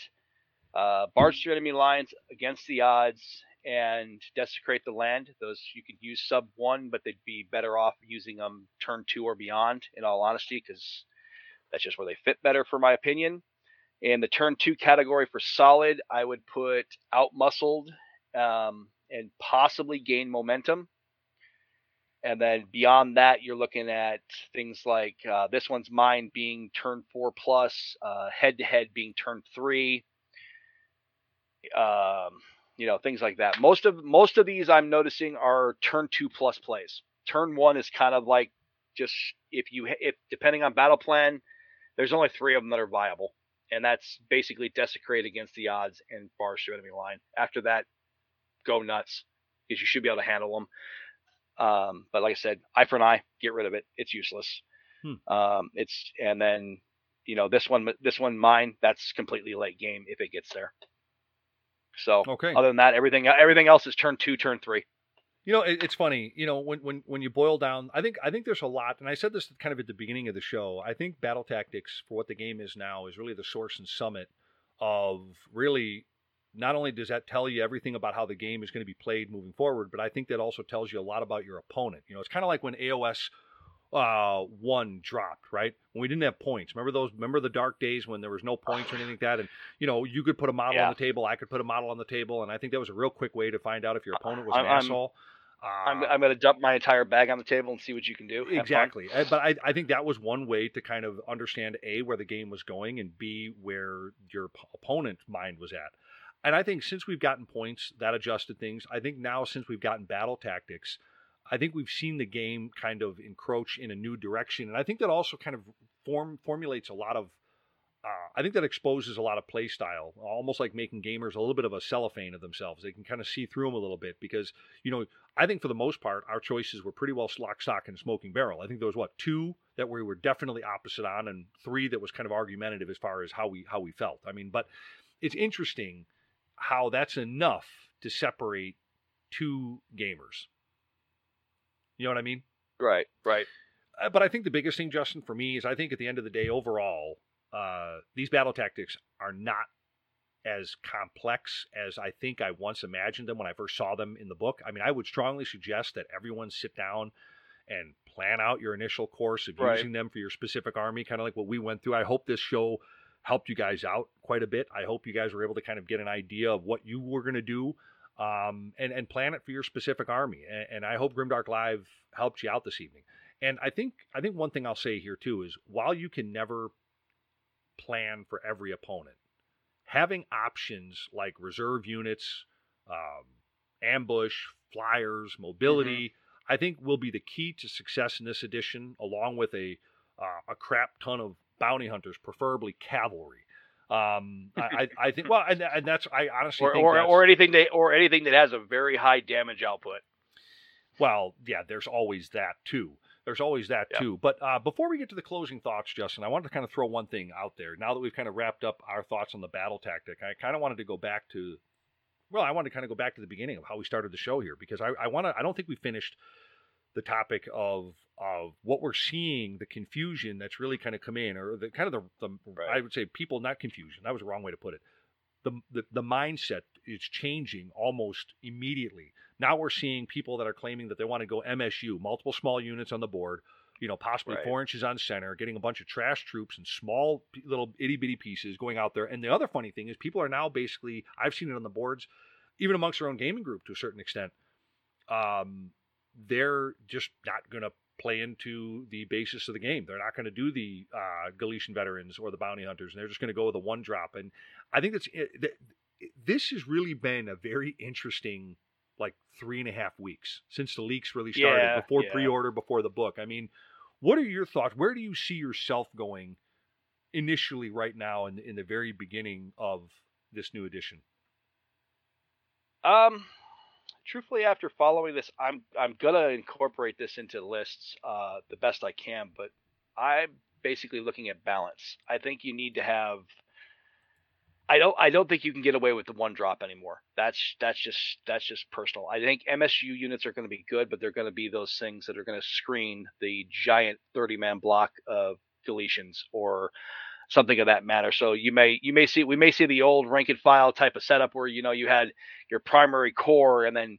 uh, barge enemy lines against the odds and desecrate the land. Those you could use sub one, but they'd be better off using them turn two or beyond. In all honesty, because that's just where they fit better, for my opinion. In the turn two category for solid, I would put out muscled um, and possibly gain momentum. And then beyond that, you're looking at things like uh, this one's mine being turn four plus, head to head being turn three. Um, you know, things like that. Most of most of these I'm noticing are turn two plus plays. Turn one is kind of like just if you if depending on battle plan, there's only three of them that are viable, and that's basically desecrate against the odds and bars through enemy line. After that, go nuts because you should be able to handle them. Um, but like I said, eye for an eye, get rid of it. It's useless. Hmm. Um, it's and then you know this one, this one, mine. That's completely late game if it gets there. So Okay. other than that, everything everything else is turn two, turn three. You know, it, it's funny. You know, when when when you boil down, I think I think there's a lot, and I said this kind of at the beginning of the show. I think battle tactics for what the game is now is really the source and summit of really. Not only does that tell you everything about how the game is going to be played moving forward, but I think that also tells you a lot about your opponent. You know, it's kind of like when AOS uh, one dropped, right? When we didn't have points. Remember those? Remember the dark days when there was no points or anything like that, and you know you could put a model Yeah. on the table, I could put a model on the table, and I think that was a real quick way to find out if your opponent was an I'm- I'm- asshole. Uh, I'm, I'm going to dump my entire bag on the table and see what you can do. Have exactly, Uh, but I, I think that was one way to kind of understand a where the game was going and b where your p- opponent's mind was at. And I think since we've gotten points, that adjusted things. I think now since we've gotten battle tactics, I think we've seen the game kind of encroach in a new direction, and I think that also kind of form formulates a lot of. Uh, I think that exposes a lot of play style, almost like making gamers a little bit of a cellophane of themselves. They can kind of see through them a little bit because you know I think for the most part our choices were pretty well lock, stock, and smoking barrel. I think there was what two that we were definitely opposite on, and three that was kind of argumentative as far as how we how we felt. I mean, but it's interesting how that's enough to separate two gamers. You know what I mean? Right, right. Uh, but I think the biggest thing, Justin, for me is I think at the end of the day, overall, uh, these battle tactics are not as complex as I think I once imagined them when I first saw them in the book. I mean, I would strongly suggest that everyone sit down and plan out your initial course of Right. using them for your specific army, kind of like what we went through. I hope this show helped you guys out quite a bit. I hope you guys were able to kind of get an idea of what you were going to do um, and, and plan it for your specific army. And, and I hope Grimdark Live helped you out this evening. And I think I think one thing I'll say here too is while you can never plan for every opponent, having options like reserve units, um, ambush, flyers, mobility, I think will be the key to success in this edition, along with a uh, a crap ton of bounty hunters, preferably cavalry. Um, I, I, think well, and, and that's I honestly or think or, or anything that or anything that has a very high damage output. well, yeah, there's always that too. There's always that Yeah. too. But uh, before we get to the closing thoughts, Justin, I wanted to kind of throw one thing out there. Now that we've kind of wrapped up our thoughts on the battle tactic, I kind of wanted to go back to, well, I wanted to kind of go back to the beginning of how we started the show here because I, I want to. I don't think we finished the topic of of what we're seeing, the confusion that's really kind of come in, or the kind of the, the Right. I would say people, not confusion. That was the wrong way to put it. The, the the mindset is changing almost immediately. Now we're seeing people that are claiming that they want to go MSU, multiple small units on the board, you know, possibly Right. four inches on center, getting a bunch of trash troops and small little itty bitty pieces going out there. And the other funny thing is, people are now basically, I've seen it on the boards, even amongst their own gaming group to a certain extent. Um, they're just not going to play into the basis of the game. They're not going to do the uh, Galletian veterans or the bounty hunters, and they're just going to go with a one drop. And I think that's it, th- this has really been a very interesting like three and a half weeks since the leaks really started Yeah, before yeah. pre-order before the book. I mean, what are your thoughts? Where do you see yourself going initially right now in in the very beginning of this new edition? Um, truthfully, after following this, I'm I'm gonna incorporate this into lists uh, the best I can, but I'm basically looking at balance. I think you need to have. I don't. I don't think you can get away with the one drop anymore. That's that's just that's just personal. I think MSU units are going to be good, but they're going to be those things that are going to screen the giant 30 man block of Galletians or something of that matter. So you may you may see we may see the old rank and file type of setup where you know you had your primary core and then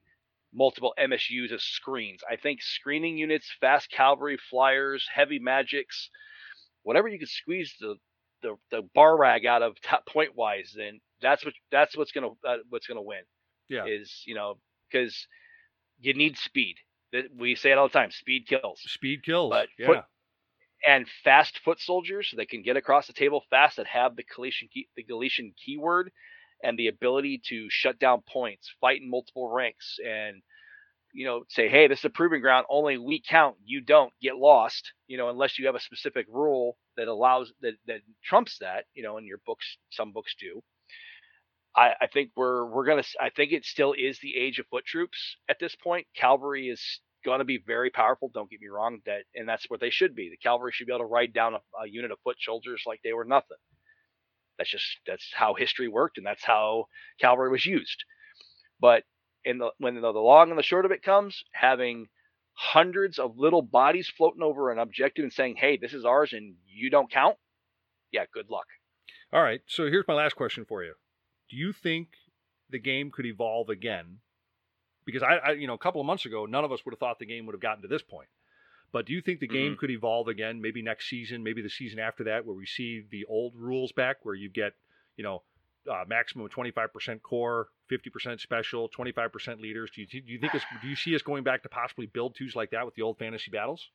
multiple MSUs as screens. I think screening units, fast cavalry, flyers, heavy magics, whatever you can squeeze the the, the bar rag out of top point wise, then that's what that's what's gonna uh, what's gonna win. Yeah. Is you know because you need speed. We say it all the time. Speed kills Speed kills. But yeah. foot- and fast foot soldiers that can get across the table fast that have the Galletian key, the Galletian keyword and the ability to shut down points, fight in multiple ranks, and you know say, hey, this is a proving ground. Only we count. You don't get lost. You know, unless you have a specific rule that allows that that trumps that. You know, in your books, some books do. I, I think we're we're gonna. I think it still is the age of foot troops at this point. Cavalry is going to be very powerful. Don't get me wrong. That and that's what they should be. The cavalry should be able to ride down a, a unit of foot soldiers like they were nothing. That's just that's how history worked, and that's how cavalry was used. But in the when the, the long and the short of it comes, having hundreds of little bodies floating over an objective and saying, "Hey, this is ours, and you don't count." Yeah, good luck. All right. So here's my last question for you. Do you think the game could evolve again? Because I, I, you know, a couple of months ago, none of us would have thought the game would have gotten to this point. But do you think the game could evolve again? Maybe next season, maybe the season after that, where we see the old rules back, where you get, you know, uh, maximum 25% core, 50% special, 25% leaders. Do you, do you think it's, do you see us going back to possibly build twos like that with the old fantasy battles?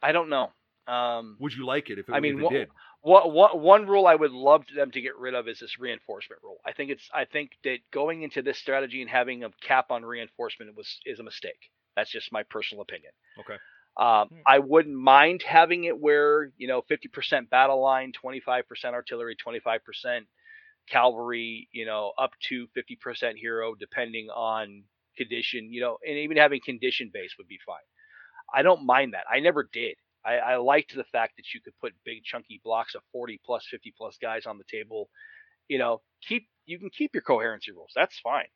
I don't know. Um, Would you like it if it, I mean, what- did? One, one, one rule I would love them to get rid of is this reinforcement rule. I think it's I think that going into this strategy and having a cap on reinforcement was is a mistake. That's just my personal opinion. Okay. Um. I wouldn't mind having it where you know 50% battle line, 25% artillery, 25% cavalry, you know, up to 50% hero, depending on condition. You know, and even having condition base would be fine. I don't mind that. I never did. I, I liked the fact that you could put big chunky blocks of 40 plus 50 plus guys on the table. You know, keep you can keep your coherency rules. That's fine.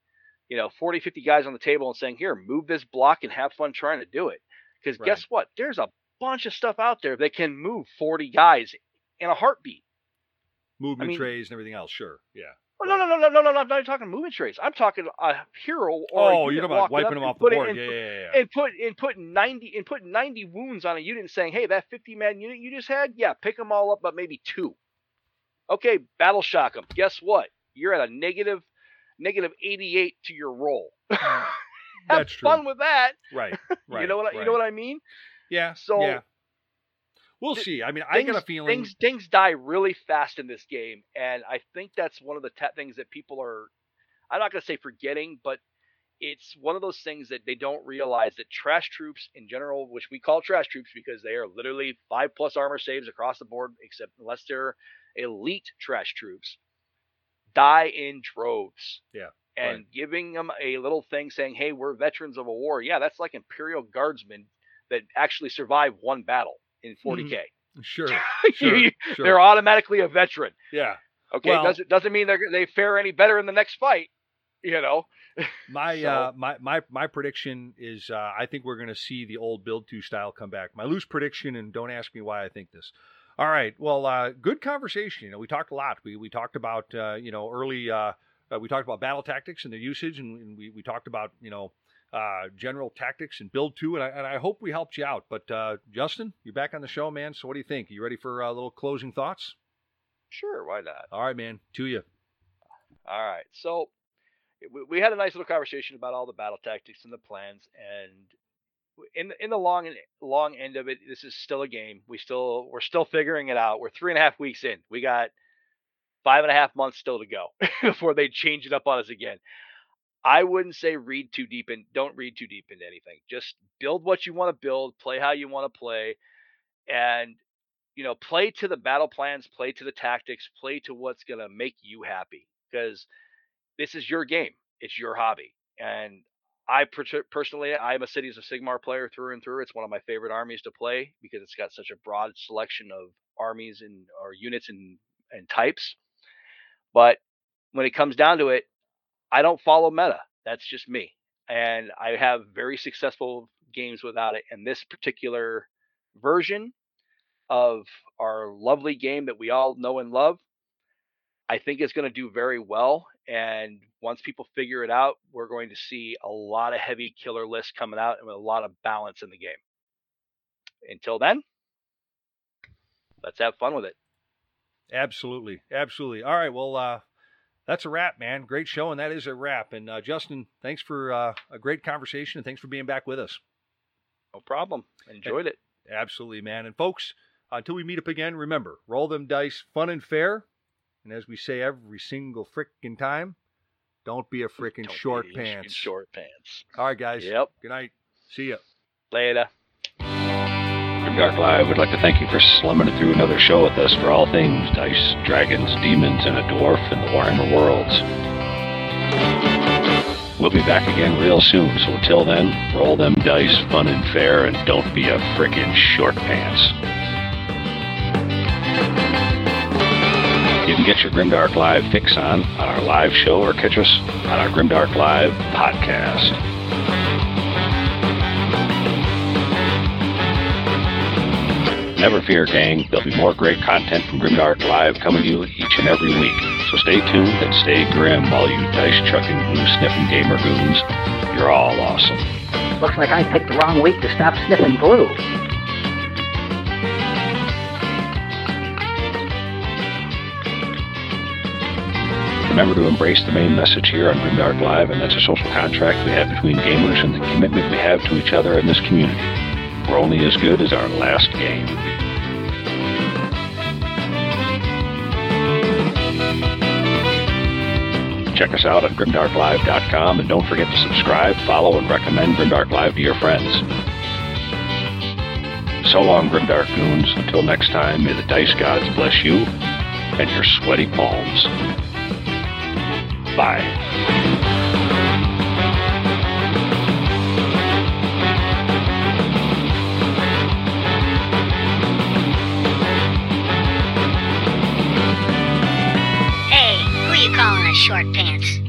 You know, 40, 50 guys on the table and saying, here, move this block and have fun trying to do it. Because Right. guess what? There's a bunch of stuff out there that can move 40 guys in a heartbeat. Movement mean- trays and everything else. Sure. Yeah. Oh, no, no, no, no, no, no, no, I'm not talking movement trays. I'm talking a hero or a Oh, unit you're talking about wiping them off the board. and Yeah, yeah, yeah. and put and putting 90 and putting 90 wounds on a unit and saying, "Hey, that 50 man unit you just had, yeah, pick them all up, but maybe two. Okay, battle shock them. Guess what? You're at a negative negative 88 to your roll. Mm. Have That's true. fun with that. Right. Right. you know what I, you know what I mean? Yeah. So- yeah. We'll Th- see. I mean, I get a Things- feeling. things things die really fast in this game, and I think that's one of the ta- things that people are. I'm not going to say forgetting, but it's one of those things that they don't realize that trash troops in general, which we call trash troops because they are literally five plus armor saves across the board, except unless they're elite trash troops, die in droves. Yeah. And right. giving them a little thing saying, hey, we're veterans of a war. Yeah, that's like Imperial Guardsmen that actually survived one battle in 40K. Mm-hmm. Sure. sure, You- sure. They're automatically a veteran. Yeah. Okay, Well- doesn't doesn't mean they they fare any better in the next fight. You know, My So- uh, my my my prediction is uh, I think we're going to see the old build two style come back. My loose prediction, and don't ask me why I think this. All right, well, uh, good conversation. You know, we talked a lot. We we talked about uh, you know early. Uh, uh, we talked about battle tactics and their usage, and, and we we talked about you know uh, general tactics and build two. And I and I hope we helped you out. But uh, Justin, you're back on the show, man. So what do you think? Are you ready for uh, little closing thoughts? sure, why not? All right, man. To you. All right. So we, had a nice little conversation about all the battle tactics and the plans, and in the, in the long long end of it, this is still a game. We still we're still figuring it out. We're three and a half weeks in. We got five and a half months still to go before they change it up on us again. I wouldn't say read too deep and don't read too deep into anything. Just build what you want to build, play how you want to play, and you know, play to the battle plans, play to the tactics, play to what's gonna make you happy. Because this is your game, it's your hobby, and I per- personally, I'm a Cities of Sigmar player through and through. It's one of my favorite armies to play because it's got such a broad selection of armies and or units and and types. But when it comes down to it, I don't follow meta. That's just me. And I have very successful games without it. And this particular version of our lovely game that we all know and love, I think is going to do very well. And once people figure it out, we're going to see a lot of heavy killer lists coming out and with a lot of balance in the game. Until then, let's have fun with it. Absolutely, absolutely. All right, well, uh, that's a wrap, man. Great show, and that is a wrap. And uh, Justin, thanks for uh, a great conversation, and thanks for being back with us. No problem. Enjoyed it. Absolutely, man. And folks, until we meet up again, remember, roll them dice, fun and fair. And as we say every single frickin' time, don't be a frickin' short pants. Short pants. All right, guys. Yep. Good night. See ya. Later. Grimdark Live would like to thank you for slumming it through another show with us for all things dice, dragons, demons, and a dwarf in the Warhammer worlds. We'll be back again real soon, so until then, roll them dice, fun and fair, and don't be a frickin' short pants. You can get your Grimdark Live fix on on our live show or catch us on our Grimdark Live podcast. Never fear, gang. There'll be more great content from Grimdark Live coming to you each and every week. So stay tuned and stay grim, all you dice chucking, glue sniffing gamer goons. You're all awesome. Looks like I picked the wrong week to stop sniffing glue. Remember to embrace the main message here on Grimdark Live, and that's a social contract we have between gamers and the commitment we have to each other in this community. We're only as good as our last game. Check us out at grimdarklive.com and don't forget to subscribe, follow, and recommend Grimdark Live to your friends. So long, Grimdark Goons. Until next time, may the dice gods bless you and your sweaty palms. Bye. Short pants?